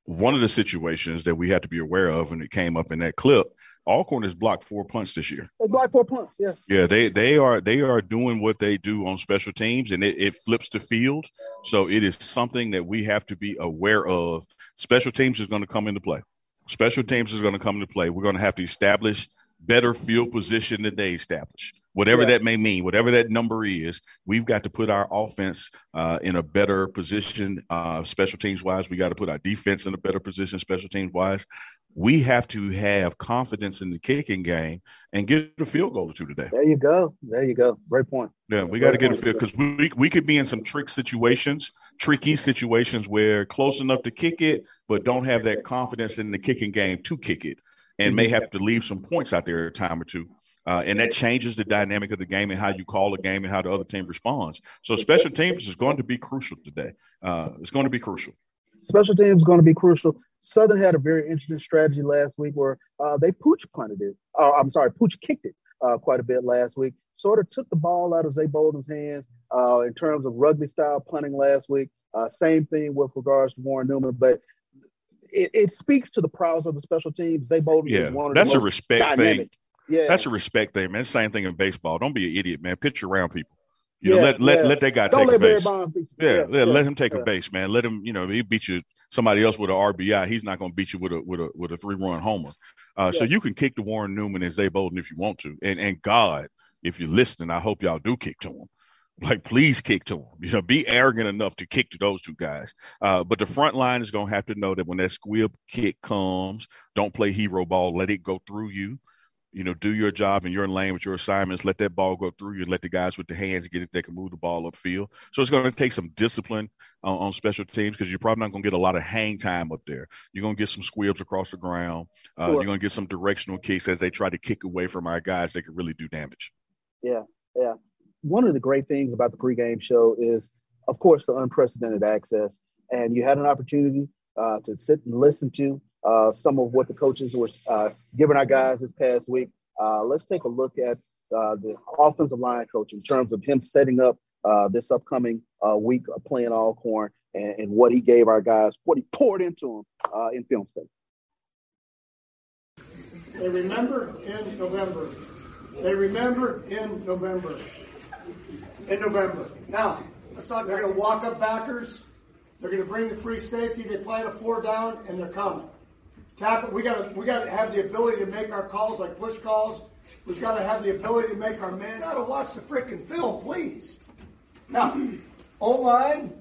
one of the situations that we had to be aware of, and it came up in that clip, Alcorn has blocked four punts this year. They blocked four punts, yeah. Yeah, they they are they are doing what they do on special teams, and it, it flips the field. So it is something that we have to be aware of. Special teams is going to come into play. Special teams is going to come into play. We're going to have to establish better field position than they established whatever yeah. that may mean, whatever that number is, we've got to put our offense uh, in a better position, uh, special teams wise. We got to put our defense in a better position, special teams wise. We have to have confidence in the kicking game and get a field goal or two today. There you go. There you go. Great point. Yeah, we got to get a field because we we could be in some trick situations, tricky situations where close enough to kick it, but don't have that confidence in the kicking game to kick it, and may have to leave some points out there a time or two. Uh, and that changes the dynamic of the game and how you call a game and how the other team responds. So special teams is going to be crucial today. Uh, it's going to be crucial. Special teams is going to be crucial. Southern had a very interesting strategy last week where uh, they pooch punted it. Uh, I'm sorry, pooch kicked it uh, quite a bit last week. Sort of took the ball out of Zay Bolden's hands uh, in terms of rugby style punting last week. same thing with regards to Warren Newman, but it, it, speaks to the prowess of the special teams. Zay Bolden yeah, is one of that's the most a respect dynamic. thing. Yeah. That's a respect thing, man. Same thing in baseball. Don't be an idiot, man. Pitch around people. You yeah, know, let let yeah. let that guy Don't take let a base. Yeah, you. yeah, let him take a base, man. Let him, you know, he beat you somebody else with an RBI. He's not going to beat you with a with a with a three run homer. Uh, So you can kick to Warren Newman and Zay Bolden if you want to, and and God, if you're listening, I hope y'all do kick to him. Like, please kick to him. You know, be arrogant enough to kick to those two guys. Uh, but the front line is going to have to know that when that squib kick comes, don't play hero ball. Let it go through you you know, do your job in your lane with your assignments. Let that ball go through you and let the guys with the hands get it. They can move the ball upfield. So it's going to take some discipline on, on special teams because you're probably not going to get a lot of hang time up there. You're going to get some squibs across the ground. Uh, Sure. You're going to get some directional kicks as they try to kick away from our guys that could really do damage. Yeah, yeah. One of the great things about the pregame show is, of course, the unprecedented access. And you had an opportunity uh, to sit and listen to uh, some of what the coaches were uh, giving our guys this past week. Uh, let's take a look at uh, the offensive line coach in terms of him setting up uh, this upcoming uh, week of playing Alcorn and, and what he gave our guys, what he poured into them in film study. They remember in November. They remember in November. In November. Now, let's talk. They're going to walk up backers. They're going to bring the free safety. They play a four down, and they're coming. Tackle. We got to. We got to have the ability to make our calls like push calls. We've got to have the ability to make our man. Got to watch the freaking film, please. Now, O line,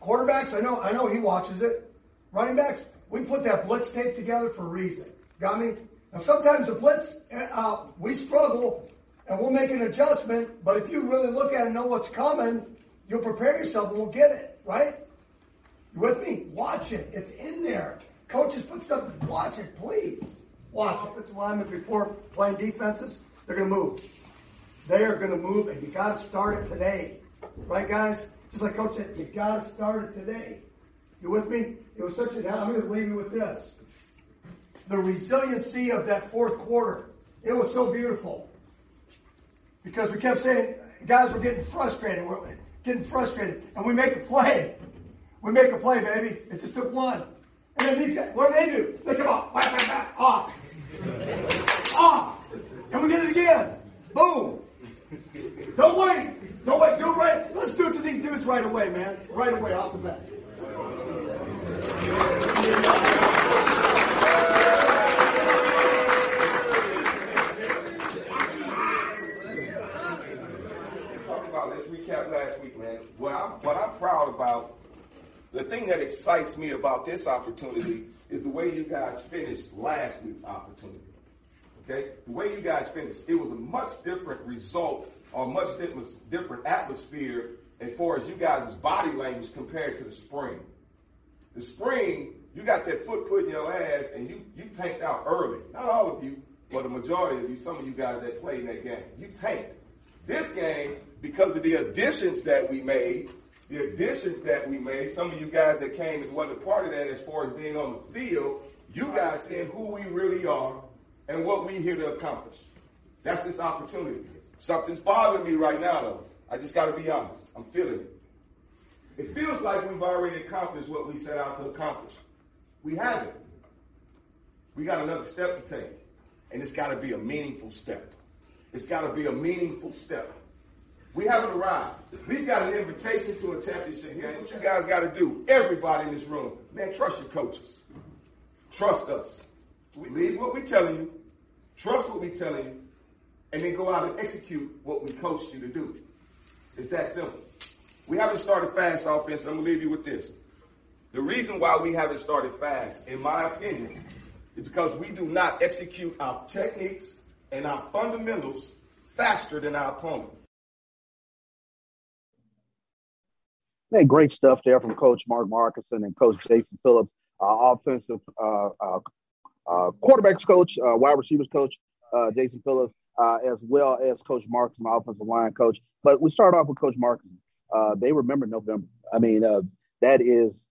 quarterbacks. I know. I know he watches it. Running backs. We put that blitz tape together for a reason. Got me? Now, sometimes the blitz, uh, we struggle, and we'll make an adjustment. But if you really look at it and know what's coming, you'll prepare yourself and we'll get it. Right? You with me? Watch it. It's in there. Coaches put stuff. Watch it, please. Watch offensive linemen before playing defenses. They're going to move. They are going to move, and you got to start it today, right, guys? Just like Coach said, you got to start it today. You with me? It was such a. I'm going to leave you with this. The resiliency of that fourth quarter. It was so beautiful because we kept saying guys were getting frustrated. We're getting frustrated, and we make a play. We make a play, baby. It just took one. And then these guys, what do they do? They come off, whack, whack, whack, off, off, and we get it again. Boom. Don't wait. Don't wait. Do it right. Let's do it to these dudes right away, man. Right away, off the bat. The thing that excites me about this opportunity is the way you guys finished last week's opportunity. Okay? The way you guys finished. It was a much different result or much different, atmosphere as far as you guys' body language compared to the spring. The spring, you got that foot put in your ass and you, you tanked out early. Not all of you, but the majority of you, some of you guys that played in that game. You tanked. This game, because of the additions that we made, the additions that we made, some of you guys that came as well a part of that as far as being on the field, you guys seeing who we really are and what we here to accomplish. That's this opportunity. Something's bothering me right now, though. I just got to be honest. I'm feeling it. It feels like we've already accomplished what we set out to accomplish. We haven't. We got another step to take. And it's got to be a meaningful step. It's got to be a meaningful step. We haven't arrived. We've got an invitation to a championship game. What you guys got to do, everybody in this room, man, trust your coaches. Trust us. Believe what we're telling you. Trust what we're telling you. And then go out and execute what we coached you to do. It's that simple. We haven't started fast offense. I'm going to leave you with this. The reason why we haven't started fast, in my opinion, is because we do not execute our techniques and our fundamentals faster than our opponents. Hey, great stuff there from Coach Mark Markinson and Coach Jason Phillips, uh, offensive uh, uh, uh quarterbacks coach, uh, wide receivers coach uh, Jason Phillips, as well as Coach Markinson, offensive line coach. But we start off with Coach Markinson. they remember November. I mean, that is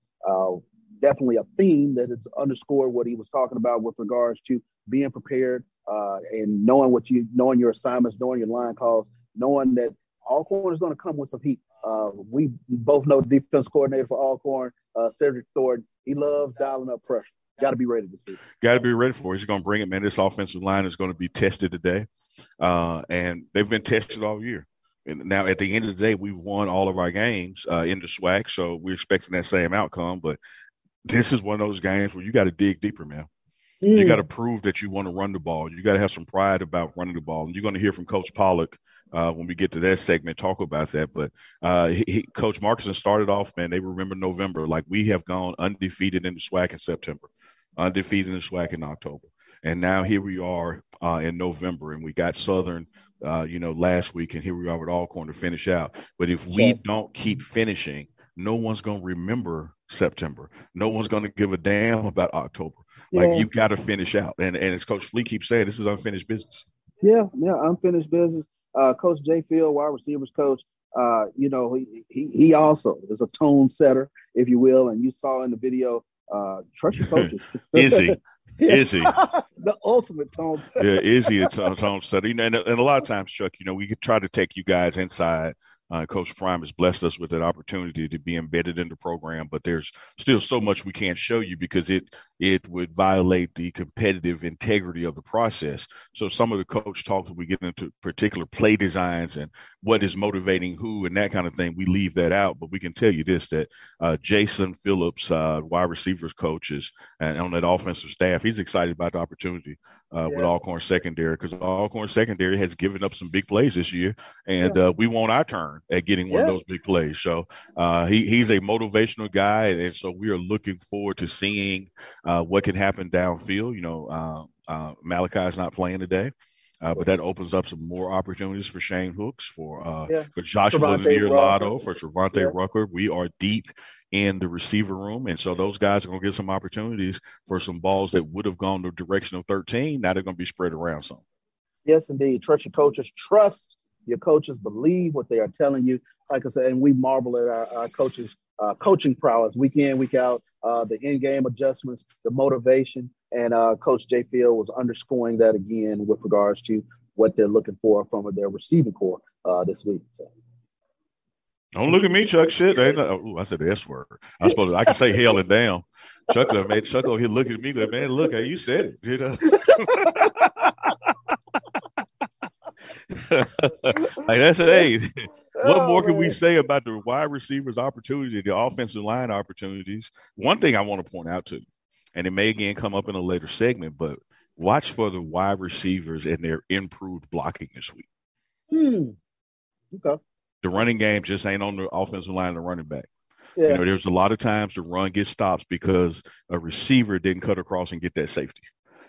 definitely a theme that has underscored what he was talking about with regards to being prepared and knowing what you knowing your assignments, knowing your line calls, knowing that all corners going to come with some heat. Uh, we both know the defense coordinator for Alcorn, uh, Cedric Thornton. He loves dialing up pressure. Got to be ready to see. Got to be ready for it. He's going to bring it, man. This offensive line is going to be tested today, uh, and they've been tested all year. And now, at the end of the day, we've won all of our games uh, in the SWAC, so we're expecting that same outcome. But this is one of those games where you got to dig deeper, man. Mm. You got to prove that you want to run the ball. You got to have some pride about running the ball. And you're going to hear from Coach Pollock uh, when we get to that segment, talk about that. But uh, he, Coach Markinson started off, man. They remember November. Like we have gone undefeated in the SWAC in September, undefeated in the SWAC in October, and now here we are uh, in November, and we got Southern. Uh, you know, last week, and here we are with Alcorn to finish out. But if we don't keep finishing, no one's going to remember September. No one's going to give a damn about October. Like yeah. you got to finish out, and and as Coach Flea keeps saying, this is unfinished business. Yeah, yeah, unfinished business. Uh, coach Jay Field, wide receivers coach, uh, you know, he, he, he also is a tone setter, if you will. And you saw in the video, uh, trust your coaches. is he? Is he the ultimate tone setter? Yeah, is he a tone setter? You know, and, and a lot of times, Chuck, you know, we could try to take you guys inside uh, Coach Prime has blessed us with that opportunity to be embedded in the program, but there's still so much we can't show you because it it would violate the competitive integrity of the process. So some of the coach talks we get into particular play designs and what is motivating who and that kind of thing. We leave that out, but we can tell you this: that uh, Jason Phillips, uh, wide receivers coaches, and on that offensive staff, he's excited about the opportunity uh, yeah. with Alcorn secondary because Alcorn secondary has given up some big plays this year, and yeah. uh, we want our turn at getting one yeah. of those big plays. So uh, he, he's a motivational guy, and so we are looking forward to seeing uh, what can happen downfield. You know, uh, uh, Malachi is not playing today. but that opens up some more opportunities for Shane Hooks, for for Joshua Lotto, for Trevante Rucker. We are deep in the receiver room. And so those guys are going to get some opportunities for some balls that would have gone the direction of 13. Now they're going to be spread around some. Yes, indeed. Trust your coaches. Trust your coaches. Believe what they are telling you. Like I said, and we marvel at our, our coaches' uh, coaching prowess week in, week out, uh, the in game adjustments, the motivation. And uh, Coach J. Field was underscoring that again with regards to what they're looking for from their receiving corps uh, this week. So. Don't look at me, Chuck. Shit, not, ooh, I said the S word. I suppose I can say hell and damn. Chuck, man, Chuck here looking at me, like, man, look, you said it. You know. *laughs* *laughs* like that's hey. *laughs* What oh, more can man. we say about the wide receivers' opportunity, the offensive line opportunities? One thing I want to point out to, and it may again come up in a later segment, but watch for the wide receivers and their improved blocking this week. Hmm. Okay the running game just ain't on the offensive line, the running back. Yeah. You know, there's a lot of times the run gets stops because a receiver didn't cut across and get that safety.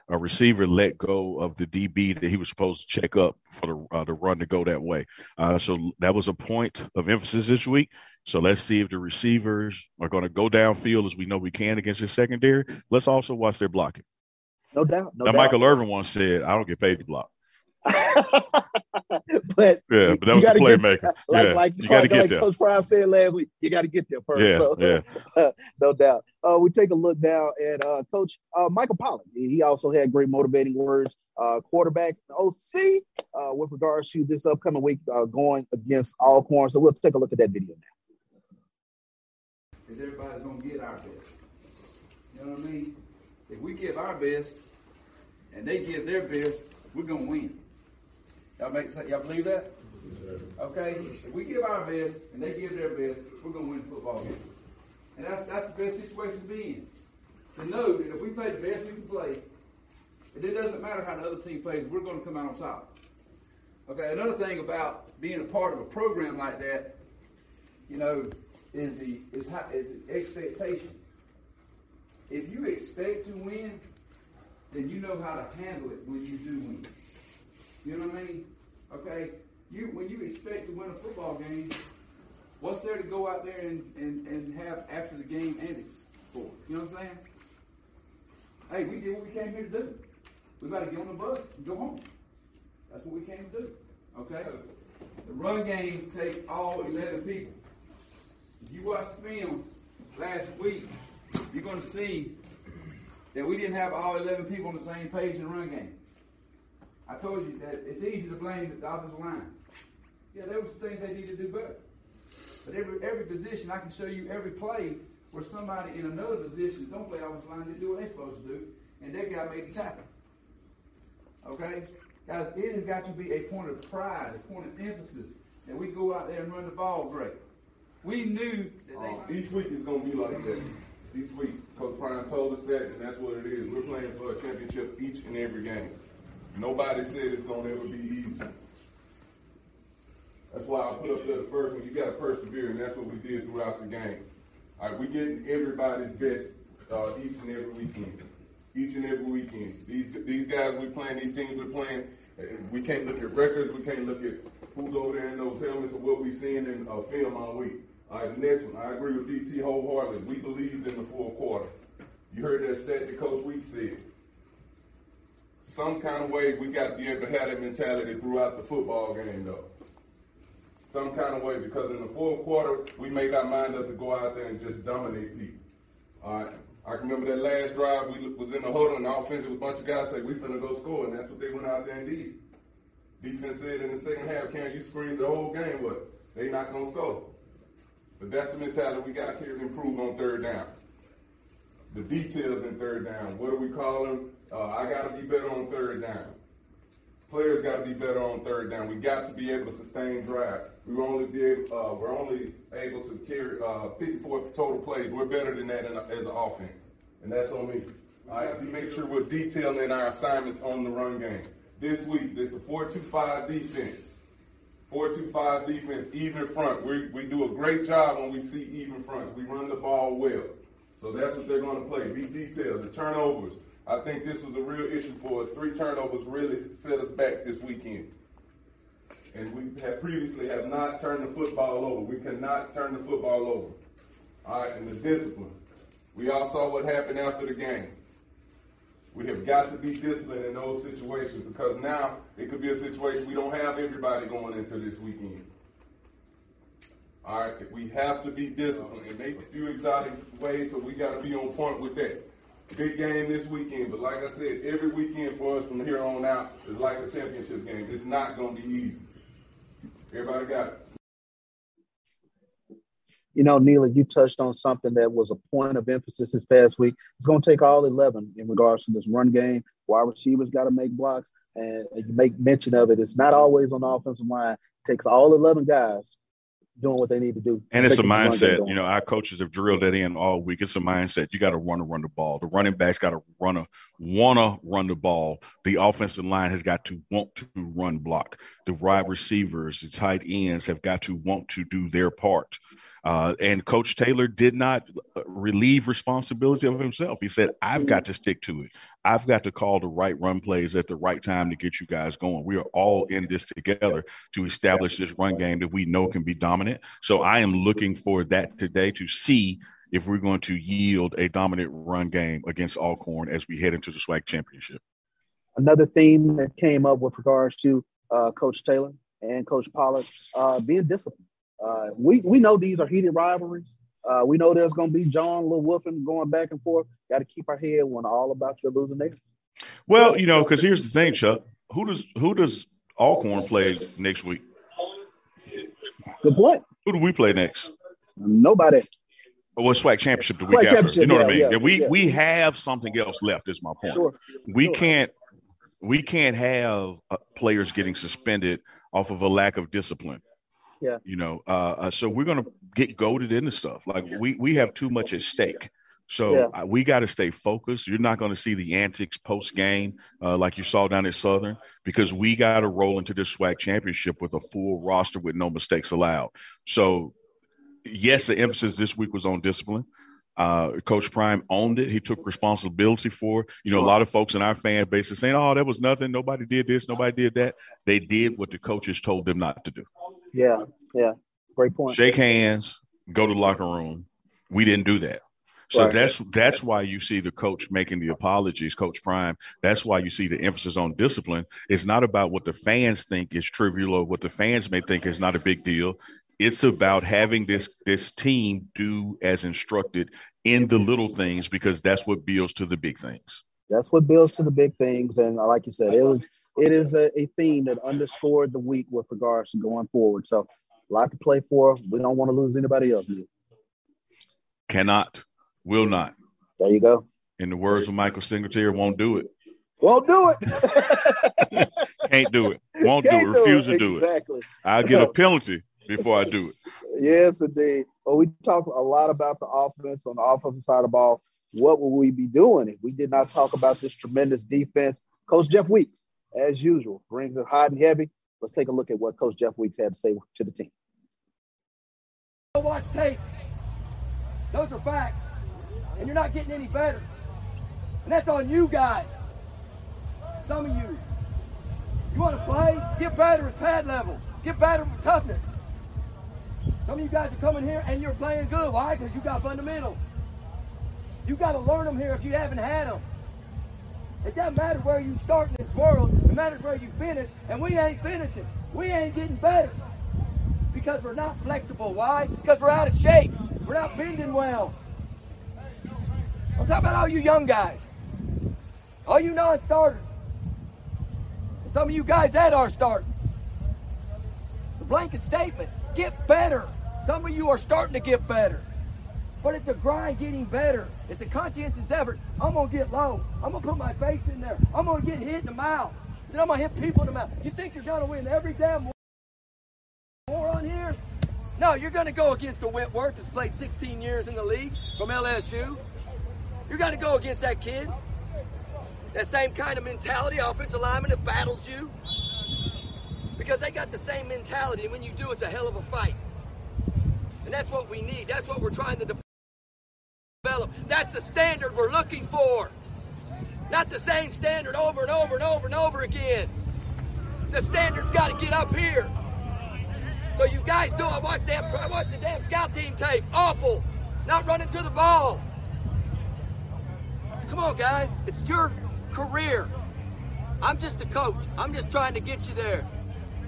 A receiver let go of the DB that he was supposed to check up for the uh, the run to go that way. Uh, so that was a point of emphasis this week. So let's see if the receivers are going to go downfield as we know we can against the secondary. Let's also watch their blocking. No doubt. No now, doubt. Michael Irvin once said, "I don't get paid to block." *laughs* but yeah, but that was the playmaker. *laughs* Like, yeah, like, you got to get like there. Coach Prime said last week, you got to get there first. Yeah, so, yeah. *laughs* no doubt. Uh, we take a look now at uh, Coach uh, Michael Pollock. He also had great motivating words. Uh, quarterback OC uh, with regards to this upcoming week uh, going against Alcorn. So we'll take a look at that video now. Is everybody's going to get our best? You know what I mean? If we give our best and they give their best, we're going to win. Y'all make sense? Y'all believe that? Okay? If we give our best and they give their best, we're going to win the football game. And that's, that's the best situation to be in. To know that if we play the best we can play, and it doesn't matter how the other team plays, we're going to come out on top. Okay, another thing about being a part of a program like that, you know, is the is, how, is the expectation. If you expect to win, then you know how to handle it when you do win. You know what I mean? Okay? You when you expect to win a football game, what's there to go out there and, and, and have after the game antics for? You know what I'm saying? Hey, we did what we came here to do. We got to get on the bus and go home. That's what we came to do. Okay? The run game takes all 11 people. If you watch the film last week, you're going to see that we didn't have all 11 people on the same page in the run game. I told you that it's easy to blame the offensive line. Yeah, there were some things they need to do better. But every every position, I can show you every play where somebody in another position don't play offensive line, they do what they're supposed to do, and that guy made the tackle. Okay? Guys, it has got to be a point of pride, a point of emphasis that we go out there and run the ball great. We knew that. Um, each week is going to be like that. Each week, Coach Prime told us that, and that's what it is. We're playing for a championship each and every game. Nobody said it's to ever be easy. That's why I put up there the first one. You got to persevere, and that's what we did throughout the game. All right, we getting everybody's best uh, each and every weekend. Each and every weekend. These these guys we playing, these teams we're playing. We can't look at records. We can't look at who's over there in those helmets or what we're seeing in uh, film all week. All right, the next one. I agree with DT wholeheartedly. We believed in the fourth quarter. You heard that stat that Coach Weeks said. Some kind of way we got to be able to have that mentality throughout the football game, though. Some kind of way, because in the fourth quarter, we made our mind up to go out there and just dominate people. All right. I can remember that last drive, we was in the huddle and the offensive, a bunch of guys say, we finna go score, and that's what they went out there and did. Defense said in the second half, can you scream the whole game, what? They not gonna score. But that's the mentality we got here to improve on third down. The details in third down. What do we call them? Uh, I got to be better on third down. Players got to be better on third down. We got to be able to sustain drive. We were only be able, uh, we're only able to carry uh, 54 total plays. We're better than that in, as an offense, and that's on me. I have to make sure we're detailing our assignments on the run game. This week, this is a 4-2-5 defense. 4-2-5 defense, even front. We, we do a great job when we see even fronts. We run the ball well. So that's what they're going to play. Be detailed. The turnovers. I think this was a real issue for us. Three turnovers really set us back this weekend. And we have previously have not turned the football over. We cannot turn the football over. All right, and the discipline. We all saw what happened after the game. We have got to be disciplined in those situations because now it could be a situation we don't have everybody going into this weekend. All right, we have to be disciplined. May be a few exotic ways, so we got to be on point with that. Big game this weekend, but like I said, every weekend for us from here on out is like a championship game. It's not going to be easy. Everybody got it. You know, Neely, you touched on something that was a point of emphasis this past week. It's going to take all 11 in regards to this run game. Wide receivers got to make blocks, and you make mention of it. It's not always on the offensive line. It takes all 11 guys doing what they need to do. And it's a mindset. You know, our coaches have drilled that in all week. It's a mindset. You got to run to run the ball. The running backs got to run a wanna run the ball. The offensive line has got to want to run block. The wide receivers, the tight ends have got to want to do their part. Uh, and Coach Taylor did not uh, relieve responsibility of himself. He said, I've got to stick to it. I've got to call the right run plays at the right time to get you guys going. We are all in this together to establish this run game that we know can be dominant. So I am looking for that today to see if we're going to yield a dominant run game against Alcorn as we head into the SWAC championship. another theme that came up with regards to uh, Coach Taylor and Coach Pollard uh, being disciplined. Uh, we we know these are heated rivalries. Uh, we know there's going to be John Little Wolfing going back and forth. Got to keep our head when all about your losing neighbor. Well, you know, because here's the thing, Chuck. Who does who does Alcorn play next week? Good point. Who do we play next? Nobody. Well, SWAC championship the week after. championship, You know what I mean? yeah, we yeah. we have something else left. Is my point. Sure. We Sure. can't we can't have uh, players getting suspended off of a lack of discipline. Yeah. You know, uh, uh, so we're gonna get goaded into stuff. Like we we have too much at stake. So Yeah. uh, we got to stay focused. You're not going to see the antics post game uh, like you saw down at Southern because we got to roll into this SWAC championship with a full roster with no mistakes allowed. So yes, the emphasis this week was on discipline. Uh, Coach Prime owned it. He took responsibility for. it. You know, a lot of folks in our fan base are saying, "Oh, that was nothing. Nobody did this. Nobody did that." They did what the coaches told them not to do. Yeah, yeah. Great point. Shake hands, go to the locker room. We didn't do that. So Right. that's that's why you see the coach making the apologies, Coach Prime. That's why you see the emphasis on discipline. It's not about what the fans think is trivial or what the fans may think is not a big deal. It's about having this this team do as instructed in the little things because that's what builds to the big things. That's what builds to the big things. And like you said, it was it is a, a theme that underscored the week with regards to going forward. So a lot to play for. We don't want to lose anybody else. Either. Cannot, will not. There you go. In the words of Michael Singletary, won't do it. Won't do it. *laughs* Can't do it. Won't do Can't it. do Refuse it. to do it. Exactly. I'll get a penalty before I do it. *laughs* Yes, indeed. Well, we talked a lot about the offense on the offensive side of the ball. What will we be doing if we did not talk about this tremendous defense? Coach Jeff Weeks, as usual, brings it hot and heavy. Let's take a look at what Coach Jeff Weeks had to say to the team. Watch tape. Those are facts. And you're not getting any better. And that's on you guys. Some of you. You want to play? Get better at pad level. Get better with toughness. Some of you guys are coming here and you're playing good. Why? Because you got fundamentals. You got to learn them here if you haven't had them. It doesn't matter where you start in this world. It matters where you finish. And we ain't finishing. We ain't getting better because we're not flexible. Why? Because we're out of shape. We're not bending well. I'm talking about all you young guys, all you non-starters, some of you guys that are starting. The blanket statement: get better. Some of you are starting to get better, but it's a grind getting better. It's a conscientious effort. I'm gonna get low. I'm gonna put my face in there. I'm gonna get hit in the mouth. Then I'm gonna hit people in the mouth. You think you're gonna win every damn war on here? No, you're going to go against the Whitworth that's played 16 years in the league from LSU. You're going to go against that kid. That same kind of mentality, offensive lineman that battles you. Because they got the same mentality, and when you do, it's a hell of a fight. And that's what we need. That's what we're trying to develop. That's the standard we're looking for. Not the same standard over and over and over and over again. The standard's got to get up here. So you guys do. I watched damn. I watched the damn scout team tape. Awful. Not running to the ball. Come on, guys. It's your career. I'm just a coach. I'm just trying to get you there.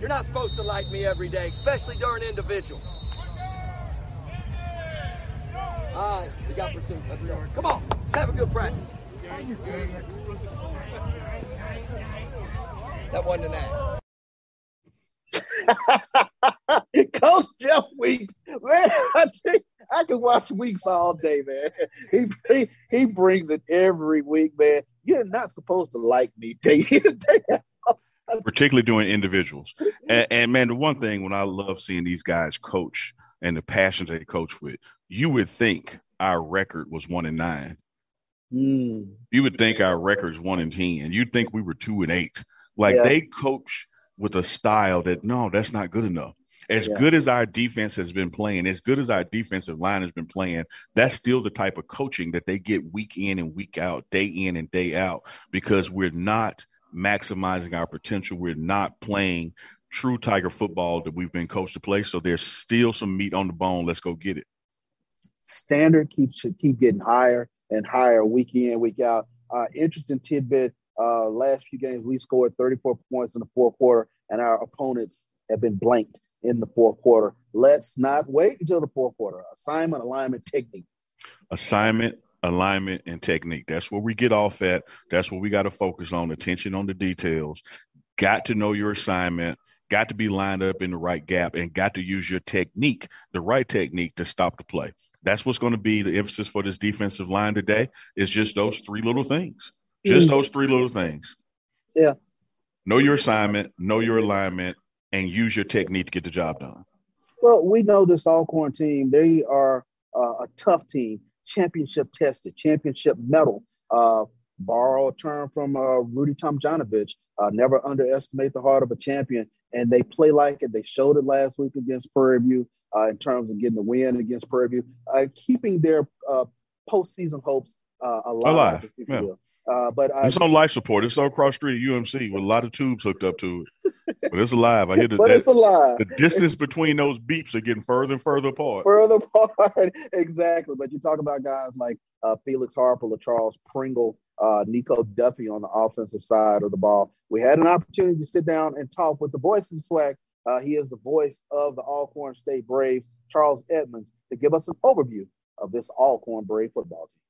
You're not supposed to like me every day, especially during individual. All right, we got pursuit. Let's go. Come on. Have a good practice. That wasn't an act. *laughs* Coach Jeff Weeks, man, I tell you, I can watch Weeks all day, man. *laughs* He, he he brings it every week, man. You're not supposed to like me, *laughs* day in day out. particularly doing individuals. And, and man, the one thing when I love seeing these guys coach and the passion they coach with, you would think our record was one and nine. Mm. You would think our record's one and ten. You'd think we were two and eight. Like Yeah. they coach with a style that no, that's not good enough. As Yeah. good as our defense has been playing, as good as our defensive line has been playing, that's still the type of coaching that they get week in and week out, day in and day out, because we're not maximizing our potential. We're not playing true Tiger football that we've been coached to play. So there's still some meat on the bone. Let's go get it. Standard keeps should keep getting higher and higher week in, week out. Uh, interesting tidbit Uh, last few games, we scored 34 points in the fourth quarter, and our opponents have been blanked in the fourth quarter. Let's not wait until the fourth quarter. Assignment, alignment, technique. Assignment, alignment, and technique. That's where we get off at. That's what we got to focus on. Attention on the details. Got to know your assignment. Got to be lined up in the right gap and got to use your technique, the right technique to stop the play. That's what's going to be the emphasis for this defensive line today. Is just those three little things. Just those three little things. Yeah. Know your assignment, know your alignment, and use your technique to get the job done. Well, we know this Alcorn team. They are uh, a tough team, championship tested, championship medal. Uh, borrow a term from uh, Rudy Tomjanovich. Uh, never underestimate the heart of a champion. And they play like it. They showed it last week against Prairie View uh, in terms of getting the win against Prairie View, uh, keeping their uh, postseason hopes uh, alive. Alive. Yeah. Uh, but I, it's on life support. It's on cross street UMC with a lot of tubes hooked up to it. *laughs* But it's alive. I hear the, but that, it's alive. the distance between those beeps are getting further and further apart. Further *laughs* apart, exactly. But you talk about guys like uh, Felix Harper, or Charles Pringle, uh, Nico Duffy on the offensive side of the ball. We had an opportunity to sit down and talk with the voice of SWAC. Uh, he is the voice of the Alcorn State Braves, Charles Edmonds, to give us an overview of this Alcorn Brave football team.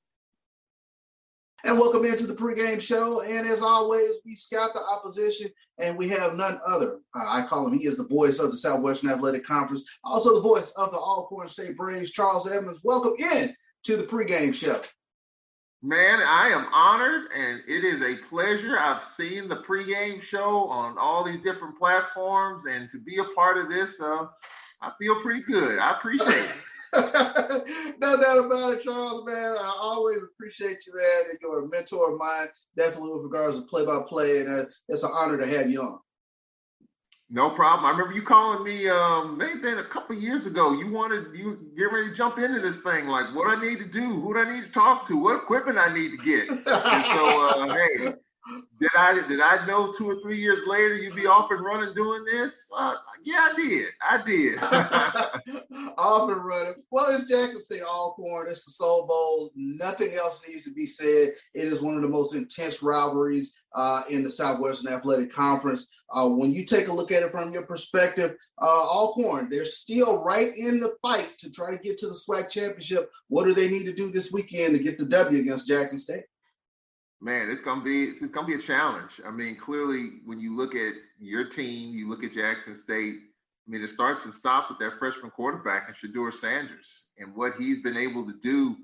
And welcome into the pregame show. And as always, we scout the opposition, and we have none other. Uh, I call him, he is the voice of the Southwestern Athletic Conference, also the voice of the Alcorn State Braves, Charles Edmonds. Welcome in to the pregame show. Man, I am honored and it is a pleasure. I've seen the pregame show on all these different platforms, and to be a part of this, uh, I feel pretty good. I appreciate it. *laughs* no doubt about it, Charles, man. I always appreciate you, man. You're a mentor of mine, definitely with regards to play by play, and uh, it's an honor to have you on. No problem. I remember you calling me um maybe a couple years ago. You wanted you get ready to jump into this thing, like what I need to do, who do I need to talk to, what equipment I need to get. and so uh, hey, did I did I know two or three years later you'd be off and running doing this? Uh, yeah, I did. I did. *laughs* off and running. Well, it's Jackson State Alcorn. It's the Soul Bowl. Nothing else needs to be said. It is one of the most intense rivalries uh, in the Southwestern Athletic Conference. Uh, when you take a look at it from your perspective, uh, Alcorn, they're still right in the fight to try to get to the SWAC championship. What do they need to do this weekend to get the W against Jackson State? Man, it's gonna be it's gonna be a challenge. I mean, clearly, when you look at your team, you look at Jackson State. I mean, it starts and stops with that freshman quarterback and Shedeur Sanders and what he's been able to do.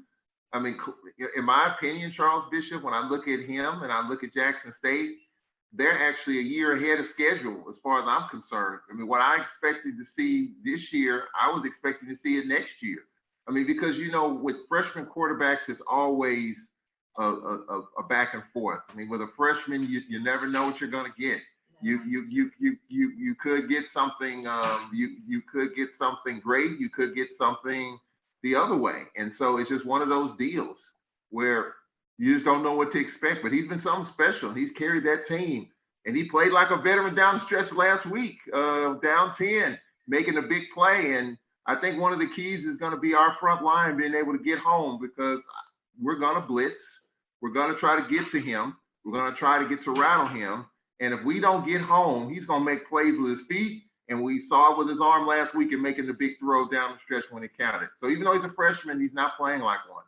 I mean, in my opinion, Charles Bishop, when I look at him and I look at Jackson State, they're actually a year ahead of schedule as far as I'm concerned. I mean, what I expected to see this year, I was expecting to see it next year. I mean, because you know, with freshman quarterbacks, it's always a, a, a back and forth. I mean, with a freshman, you, you never know what you're going to get. You you you you you you could get something. Um, you you could get something great. You could get something the other way. And so it's just one of those deals where you just don't know what to expect. But he's been something special. He's carried that team, and he played like a veteran down the stretch last week, uh, down ten, making a big play. And I think one of the keys is going to be our front line being able to get home because we're going to blitz. We're going to try to get to him. We're going to try to get to rattle him. And if we don't get home, he's going to make plays with his feet. And we saw it with his arm last week and making the big throw down the stretch when it counted. So even though he's a freshman, he's not playing like one.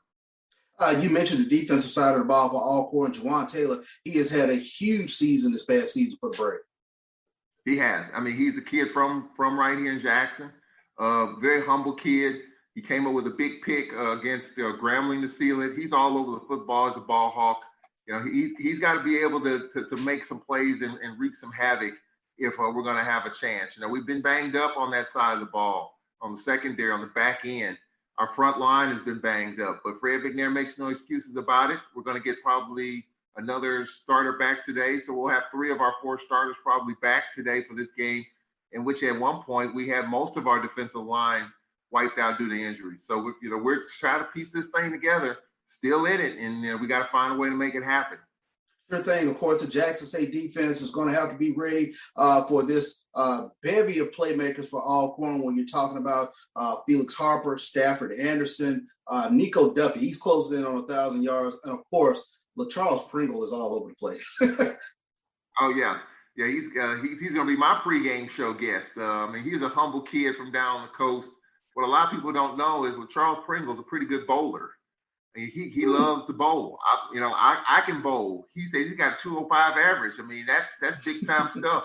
Uh, you mentioned the defensive side of the ball for Alcorn, Jawan Taylor. He has had a huge season this past season for the Braves. He has. I mean, he's a kid from from right here in Jackson. Uh, very humble kid. He came up with a big pick uh, against uh, Grambling to seal it. He's all over the football as a ball hawk. You know, he's he's got to be able to, to, to make some plays and, and wreak some havoc if uh, we're going to have a chance. You know, we've been banged up on that side of the ball, on the secondary, on the back end. Our front line has been banged up, but Fred McNair makes no excuses about it. We're going to get probably another starter back today, so we'll have three of our four starters probably back today for this game. In which, at one point, we had most of our defensive line wiped out due to injury. So we, you know, we're trying to piece this thing together, still in it, and you know, we got to find a way to make it happen. Sure thing. Of course, the Jackson State defense is going to have to be ready uh, for this uh, bevy of playmakers for Alcorn. When you're talking about uh, Felix Harper, Stafford Anderson, uh, Nico Duffy, he's closing in on a thousand yards, and of course, LaCharles Pringle is all over the place. *laughs* oh yeah, yeah. He's uh, he's he's gonna be my pregame show guest. Uh, I mean, he's a humble kid from down the coast. What a lot of people don't know is LaCharles Pringle is a pretty good bowler. Mean, he he loves to bowl. I, you know, I, I can bowl. He says he's got 205 average. I mean, that's that's big time *laughs* stuff.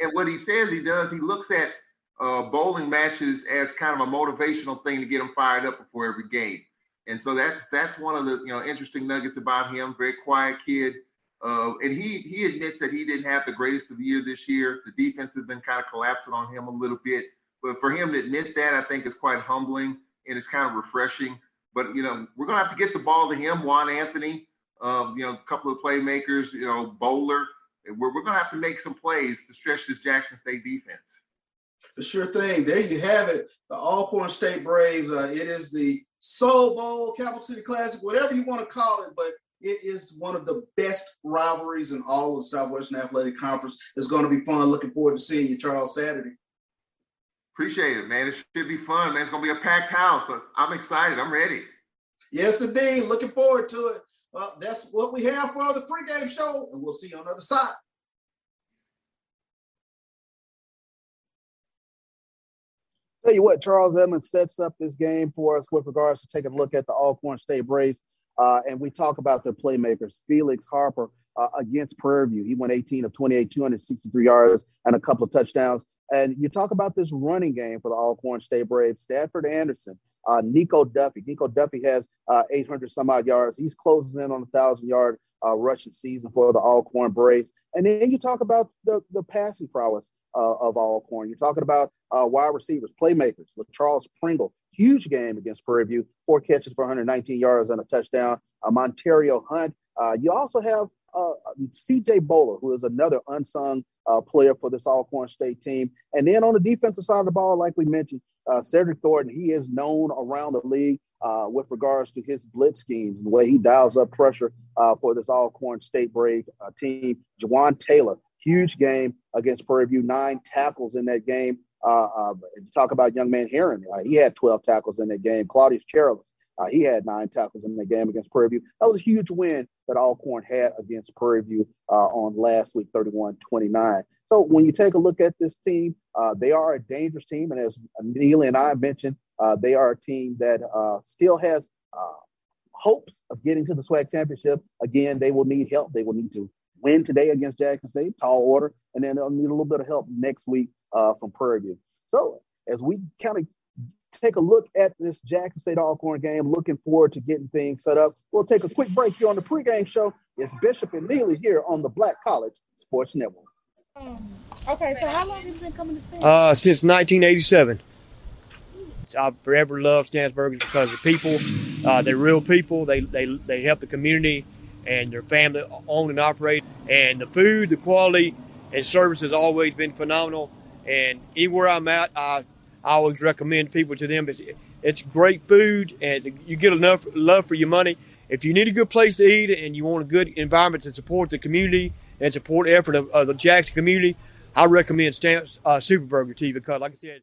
And what he says he does, he looks at uh, bowling matches as kind of a motivational thing to get him fired up before every game. And so that's that's one of the you know interesting nuggets about him. Very quiet kid, uh, and he he admits that he didn't have the greatest of the year this year. The defense has been kind of collapsing on him a little bit, but for him to admit that, I think is quite humbling and it's kind of refreshing. But you know, we're gonna have to get the ball to him, Juan Anthony. Uh, you know, a couple of playmakers. You know, Bowler. We're, we're gonna have to make some plays to stretch this Jackson State defense. The sure thing. There you have it. The Alcorn State Braves. Uh, it is the Soul Bowl, Capital City Classic, whatever you want to call it, but it is one of the best rivalries in all of the Southwestern Athletic Conference. It's going to be fun. Looking forward to seeing you, Charles, Saturday. Appreciate it, man. It should be fun, man. It's going to be a packed house. I'm excited. I'm ready. Yes, indeed. Looking forward to it. Well, that's what we have for the pregame show, and we'll see you on the other side. Tell you what, Charles Edmonds sets up this game for us with regards to taking a look at the Alcorn State Braves. Uh, and we talk about their playmakers. Felix Harper uh, against Prairie View. He went 18 of 28, 263 yards and a couple of touchdowns. And you talk about this running game for the Alcorn State Braves. Stafford Anderson, uh, Nico Duffy. Nico Duffy has uh, 800 some odd yards. He's closing in on a thousand yard uh, rushing season for the Alcorn Braves. And then you talk about the, the passing prowess uh, of Alcorn. You're talking about uh, wide receivers, playmakers, with Charles Pringle, huge game against Prairie View, four catches for 119 yards and a touchdown. Uh, Montario Hunt. Uh, you also have uh, C.J. Bowler, who is another unsung uh, player for this Alcorn State team. And then on the defensive side of the ball, like we mentioned, uh, Cedric Thornton, he is known around the league uh, with regards to his blitz schemes, and the way he dials up pressure uh, for this Alcorn State Brave uh, team. Jawan Taylor, huge game against Prairie View, nine tackles in that game. Uh, uh, talk about young man Heron. Uh, he had 12 tackles in that game. Claudius Cherilus, uh, he had nine tackles in the game against Prairie View. That was a huge win that Alcorn had against Prairie View uh, on last week, 31 29. So when you take a look at this team, uh, they are a dangerous team. And as Neely and I mentioned, they are a team that still has hopes of getting to the SWAC championship. Again, they will need help. They will need to win today against Jackson State, tall order, and then they'll need a little bit of help next week uh, from Prairie View. So as we kind of take a look at this Jackson State Alcorn game, looking forward to getting things set up. We'll take a quick break here on the pregame show. It's Bishop and Neely here on the Black College Sports Network. Um, okay, so how long have you been coming to Stanford? Uh, since 1987. I've forever loved Stansburg because the people, uh, they're real people. They, they, they help the community and their family own and operate. And the food, the quality, and service has always been phenomenal. And anywhere I'm at, I, I always recommend people to them. It's, it's great food, and you get enough love for your money. If you need a good place to eat and you want a good environment to support the community and support the effort of, of the Jackson community, I recommend Stamps uh, Super Burger to you because, like I said,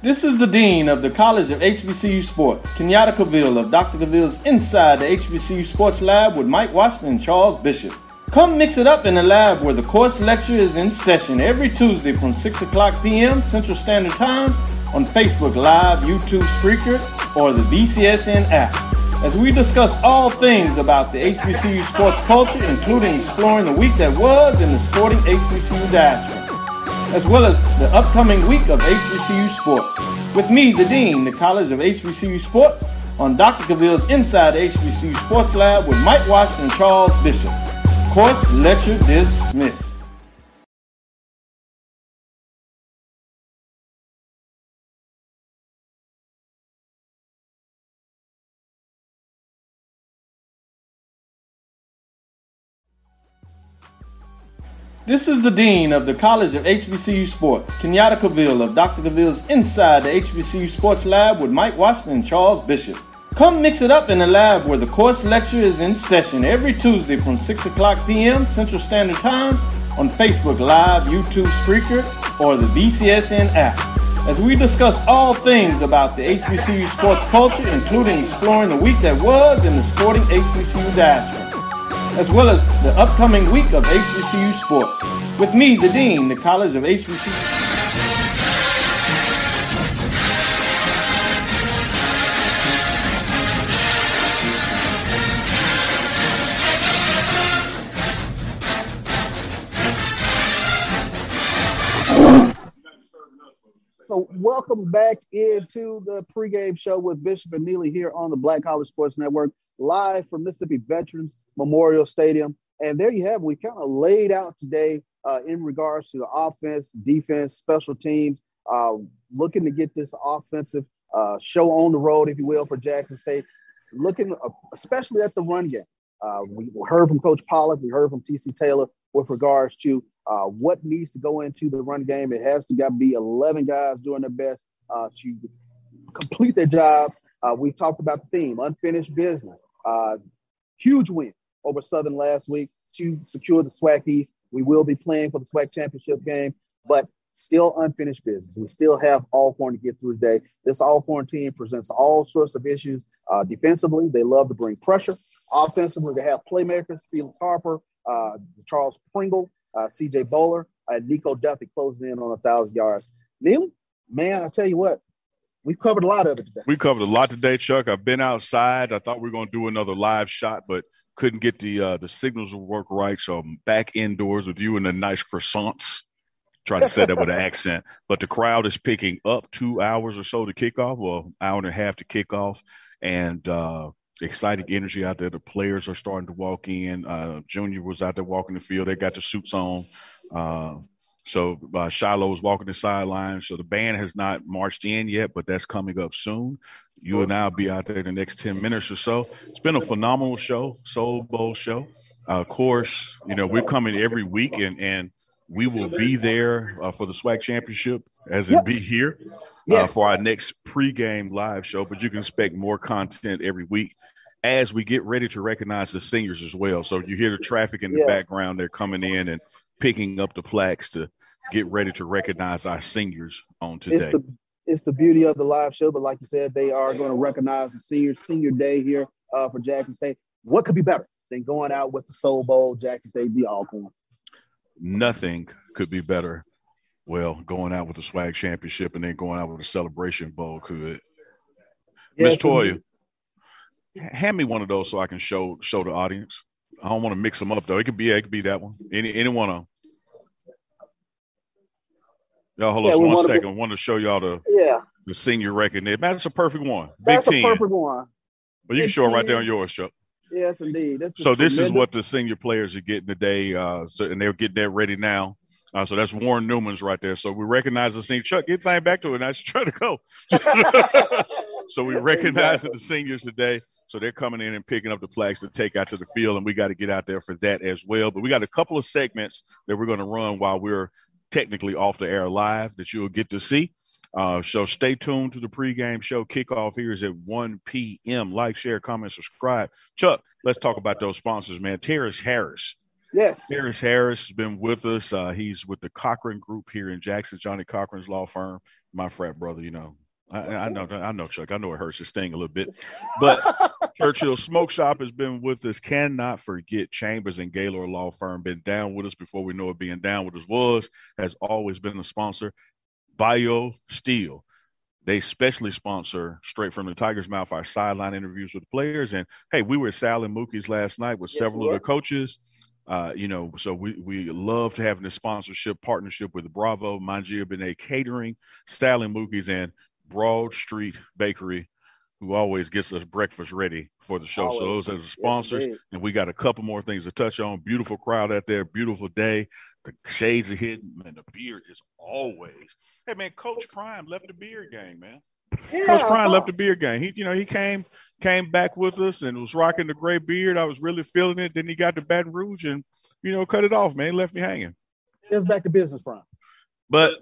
This is the Dean of the College of HBCU Sports, Kenyatta Cavill of Dr. Cavill's Inside the HBCU Sports Lab with Mike Washington and Charles Bishop. Come mix it up in the lab where the course lecture is in session every Tuesday from 6 o'clock p.m. Central Standard Time on Facebook Live, YouTube Spreaker, or the BCSN app. As we discuss all things about the HBCU sports culture, including exploring the week that was in the sporting HBCU diaspora as well as the upcoming week of HBCU sports. With me, the Dean, the College of HBCU Sports, on Dr. Cavill's Inside HBCU Sports Lab with Mike Watts and Charles Bishop. Course lecture dismissed. This is the Dean of the College of HBCU Sports, Kenyatta Cavill of Dr. Cavill's Inside the HBCU Sports Lab with Mike Washington and Charles Bishop. Come mix it up in the lab where the course lecture is in session every Tuesday from 6 o'clock p.m. Central Standard Time on Facebook Live, YouTube Spreaker, or the BCSN app. as we discuss all things about the HBCU sports culture, including exploring the week that was in the sporting HBCU diaspora, as well as the upcoming week of HBCU sports. With me, the Dean, the College of HBCU. So, welcome back into the pregame show with Bishop and Neely here on the Black College Sports Network, live from Mississippi Veterans Memorial Stadium. And there you have, we kind of laid out today uh, in regards to the offense, defense, special teams, uh, looking to get this offensive uh, show on the road, if you will, for Jackson State, looking uh, especially at the run game. Uh, we heard from Coach Pollock, we heard from TC Taylor with regards to uh, what needs to go into the run game. It has to be 11 guys doing their best uh, to complete their job. Uh, we talked about the theme, unfinished business. Uh, huge win over Southern last week to secure the SWAC East. We will be playing for the SWAC championship game, but still unfinished business. We still have all Alcorn to get through today. This all Alcorn team presents all sorts of issues. Uh, defensively, they love to bring pressure. Offensively, they have playmakers, Felix Harper, uh, Charles Pringle, uh, CJ Bowler, and Nico Duffy closing in on a thousand yards. Neil, man, I tell you what, we've covered a lot of it today. We covered a lot today, Chuck. I've been outside. I thought we were going to do another live shot, but couldn't get the uh, the signals to work right. So I'm back indoors with you in the nice croissants. Try to say that with an *laughs* accent, but the crowd is picking up two hours or so to kick off, well, hour and a half to kick off, and uh, exciting energy out there. The players are starting to walk in. Uh, Junior was out there walking the field. They got the suits on. Uh, so uh, Shiloh was walking the sidelines. So the band has not marched in yet, but that's coming up soon. You and I will be out there the next 10 minutes or so. It's been a phenomenal show, Soul Bowl show. Uh, of course, you know, we're coming every week and, and we will be there uh, for the SWAC championship as it yes. be here. Uh, yes. for our next pregame live show, but you can expect more content every week as we get ready to recognize the seniors as well. So you hear the traffic in the yeah. background, they're coming in and picking up the plaques to get ready to recognize our seniors on today. It's the, it's the beauty of the live show, but like you said, they are going to recognize the senior senior day here uh, for Jackson State. What could be better than going out with the Soul Bowl, Jackson State, the Alcorn? Nothing could be better. Well, going out with the SWAC championship and then going out with the celebration bowl could. Yes, Miss Toya, hand me one of those so I can show show the audience. I don't want to mix them up though. It could be it could be that one. Any any one of them. Y'all hold yeah, on one second. I want to show y'all the yeah the senior recognition. That's a perfect one. Big That's 10. a perfect one. But you Big can show it right there on yours, Chuck. Yes, indeed. So this is what the senior players are getting today, uh, so, and they're getting that ready now. Uh, so that's Warren Newman's right there. So we recognize the senior. Chuck, get thing back to it. Now she's trying to go. *laughs* so we *laughs* recognize the seniors today. So they're coming in and picking up the flags to take out to the field, and we got to get out there for that as well. But we got a couple of segments that we're going to run while we're technically off the air live that you'll get to see. Uh, so stay tuned to the pregame show. Kickoff here is at 1 p.m. Like, share, comment, subscribe. Chuck, let's talk about those sponsors, man. Terrace Harris. Yes. Terrace Harris has been with us. Uh, he's with the Cochran Group here in Jackson, Johnnie Cochran's law firm. My frat brother, you know, I, I, know, I know, Chuck. I know it hurts his sting a little bit, but Churchill Smoke Shop has been with us. Cannot forget Chambers and Gaylord Law Firm. Been down with us before we know it. Being down with us was has always been a sponsor. Bio Steel. They specially sponsor straight from the Tiger's Mouth our sideline interviews with the players. And hey, we were at Sal and Mookie's last night with yes, several of the coaches. Uh, you know, so we, we love to have this sponsorship partnership with Bravo, Mangia Bene Catering, and Mookie's, and Broad Street Bakery, who always gets us breakfast ready for the show. Always. So those are the sponsors, yes, and we got a couple more things to touch on. Beautiful crowd out there, beautiful day. The shades are hidden, and the beard is always. Hey man, Coach Prime left the beard game, man. Yeah, Coach Prime uh-huh. left the beard game. He, you know, he came came back with us and was rocking the gray beard. I was really feeling it. Then he got to Baton Rouge and you know cut it off, man. Left me hanging. It's back to business, Prime. But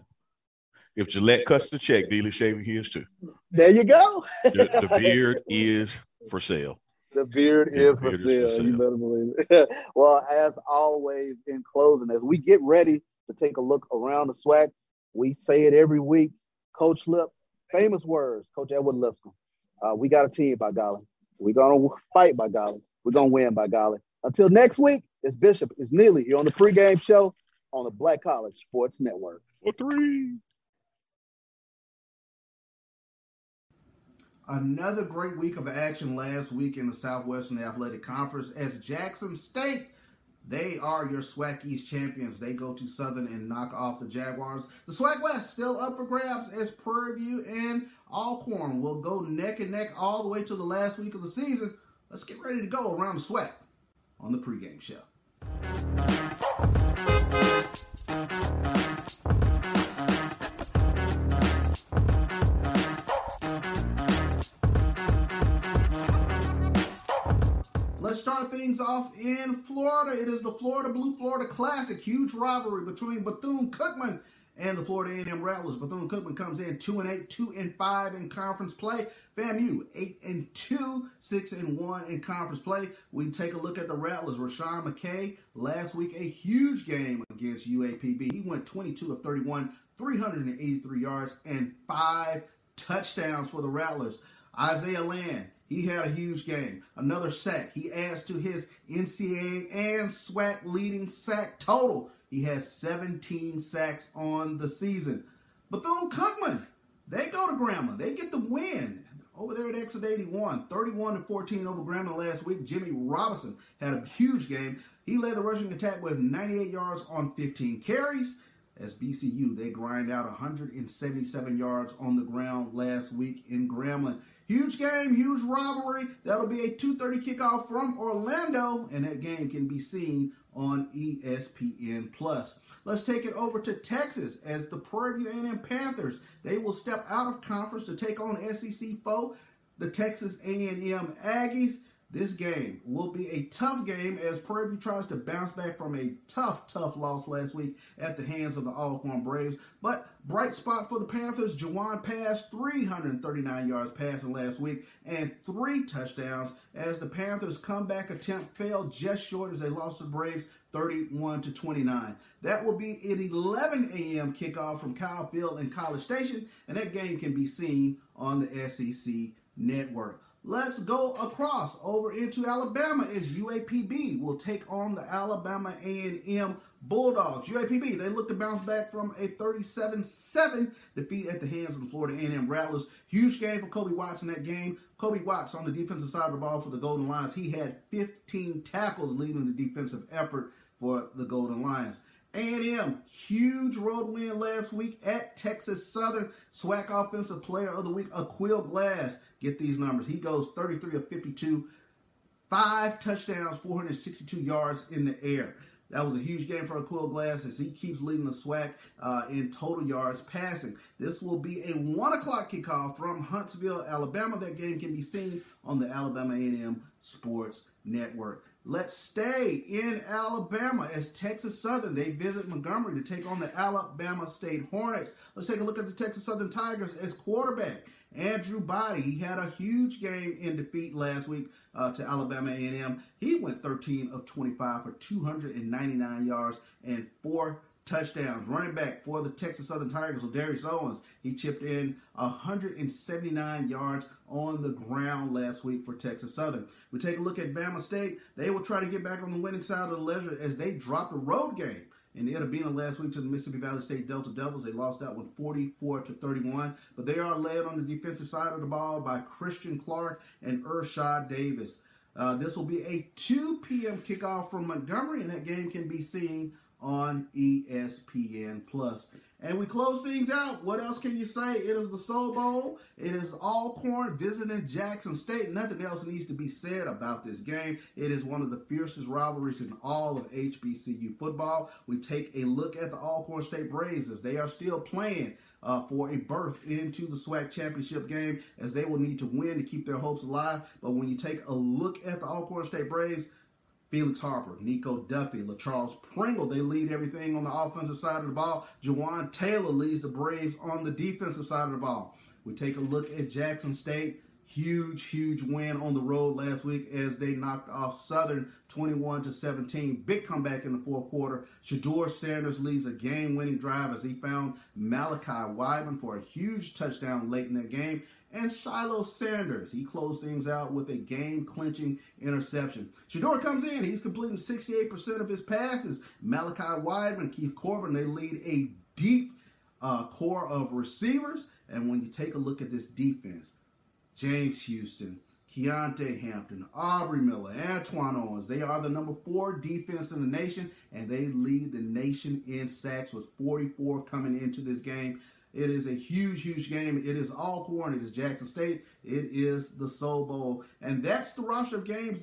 if Gillette cuts the check, Dealer Shaving his too. There you go. the, the, beard is for sale. The beard, the is, beard for is, for sale. You better believe it. *laughs* well, as always, in closing, as we get ready to take a look around the SWAC, we say it every week. Coach Lip, famous words, Coach Edward Lipscomb. Uh, we got a team by golly. We're gonna fight by golly. We're gonna win by golly. Until next week, it's Bishop. It's Neely here on the pregame show on the Black College Sports Network. For three. Another great week of action last week in the Southwestern Athletic Conference as Jackson State, they are your SWAC East champions. They go to Southern and knock off the Jaguars. The SWAC West still up for grabs as Prairie View and Alcorn will go neck and neck all the way to the last week of the season. Let's get ready to go around the SWAC on the pregame show. Things off in Florida. It is the Florida Blue Florida Classic, huge rivalry between Bethune Cookman and the Florida A&M Rattlers. Bethune Cookman comes in two and eight, two and five in conference play. FAMU eight and two, six and one in conference play. We take a look at the Rattlers. Rashawn McKay last week a huge game against UAPB. He went 22 of 31, 383 yards and five touchdowns for the Rattlers. Isaiah Land he had a huge game. Another sack. He adds to his NCAA and SWAC leading sack total. He has 17 sacks on the season. Bethune Cookman, they go to Grambling. They get the win over there at Exit 81, 31 to 14 over Grambling last week. Jimmy Robinson had a huge game. He led the rushing attack with 98 yards on 15 carries. As BCU, they grind out 177 yards on the ground last week in Grambling. Huge game, huge rivalry. That'll be a 2:30 kickoff from Orlando, and that game can be seen on ESPN Plus. Let's take it over to Texas as the Prairie View A&M Panthers. They will step out of conference to take on SEC foe, the Texas A&M Aggies. This game will be a tough game as Prairie View tries to bounce back from a tough, tough loss last week at the hands of the Alcorn Braves. But bright spot for the Panthers, Jawon Pass 339 yards passing last week and three touchdowns as the Panthers' comeback attempt failed just short as they lost to the Braves 31 to 29. That will be at 11 a.m. kickoff from Kyle Field and College Station, and that game can be seen on the SEC network. Let's go across over into Alabama as UAPB will take on the Alabama A&M Bulldogs. UAPB, they look to bounce back from a 37-7 defeat at the hands of the Florida A&M Rattlers. Huge game for Kobe Watts in that game. Kobe Watts on the defensive side of the ball for the Golden Lions. He had 15 tackles leading the defensive effort for the Golden Lions. A&M, huge road win last week at Texas Southern. SWAC Offensive Player of the Week, Aqeel Glass Get these numbers. He goes 33 of 52, five touchdowns, 462 yards in the air. That was a huge game for Aqeel Glass as he keeps leading the SWAC uh, in total yards passing. This will be a one o'clock kickoff from Huntsville, Alabama. That game can be seen on the Alabama A&M Sports Network. Let's stay in Alabama as Texas Southern they visit Montgomery to take on the Alabama State Hornets. Let's take a look at the Texas Southern Tigers as quarterback Andrew Body, he had a huge game in defeat last week uh, to Alabama A&M. He went 13 of 25 for 299 yards and four touchdowns. Running back for the Texas Southern Tigers, Darius Owens, he chipped in 179 yards on the ground last week for Texas Southern. We take a look at Bama State. They will try to get back on the winning side of the ledger as they dropped a road game in the Itta last week to the Mississippi Valley State Delta Devils. They lost that one 44 to 31, but they are led on the defensive side of the ball by Christian Clark and Urshad Davis. Uh, this will be a 2 p.m. kickoff from Montgomery, and that game can be seen on ESPN Plus. And we close things out. What else can you say? It is the Soul Bowl. It is Alcorn visiting Jackson State. Nothing else needs to be said about this game. It is one of the fiercest rivalries in all of HBCU football. We take a look at the Alcorn State Braves as they are still playing uh, for a berth into the SWAC championship game as they will need to win to keep their hopes alive. But when you take a look at the Alcorn State Braves, Felix Harper, Nico Duffy, LaCharles Pringle, they lead everything on the offensive side of the ball. Jawan Taylor leads the Braves on the defensive side of the ball. We take a look at Jackson State. huge, huge win on the road last week as they knocked off Southern 21 to 17. Big comeback in the fourth quarter. Shedeur Sanders leads a game-winning drive as he found Malachi Wideman for a huge touchdown late in the game. And Shiloh Sanders, he closed things out with a game-clinching interception. Shedeur comes in, he's completing 68% of his passes. Malachi Wideman, Keith Corbin, they lead a deep uh, core of receivers. And when you take a look at this defense, James Houston, Keontae Hampton, Aubrey Miller, Antoine Owens. They are the number four defense in the nation, and they lead the nation in sacks with 44 coming into this game. It is a huge, huge game. It is Alcorn. It is Jackson State. It is the Soul Bowl. And that's the roster of games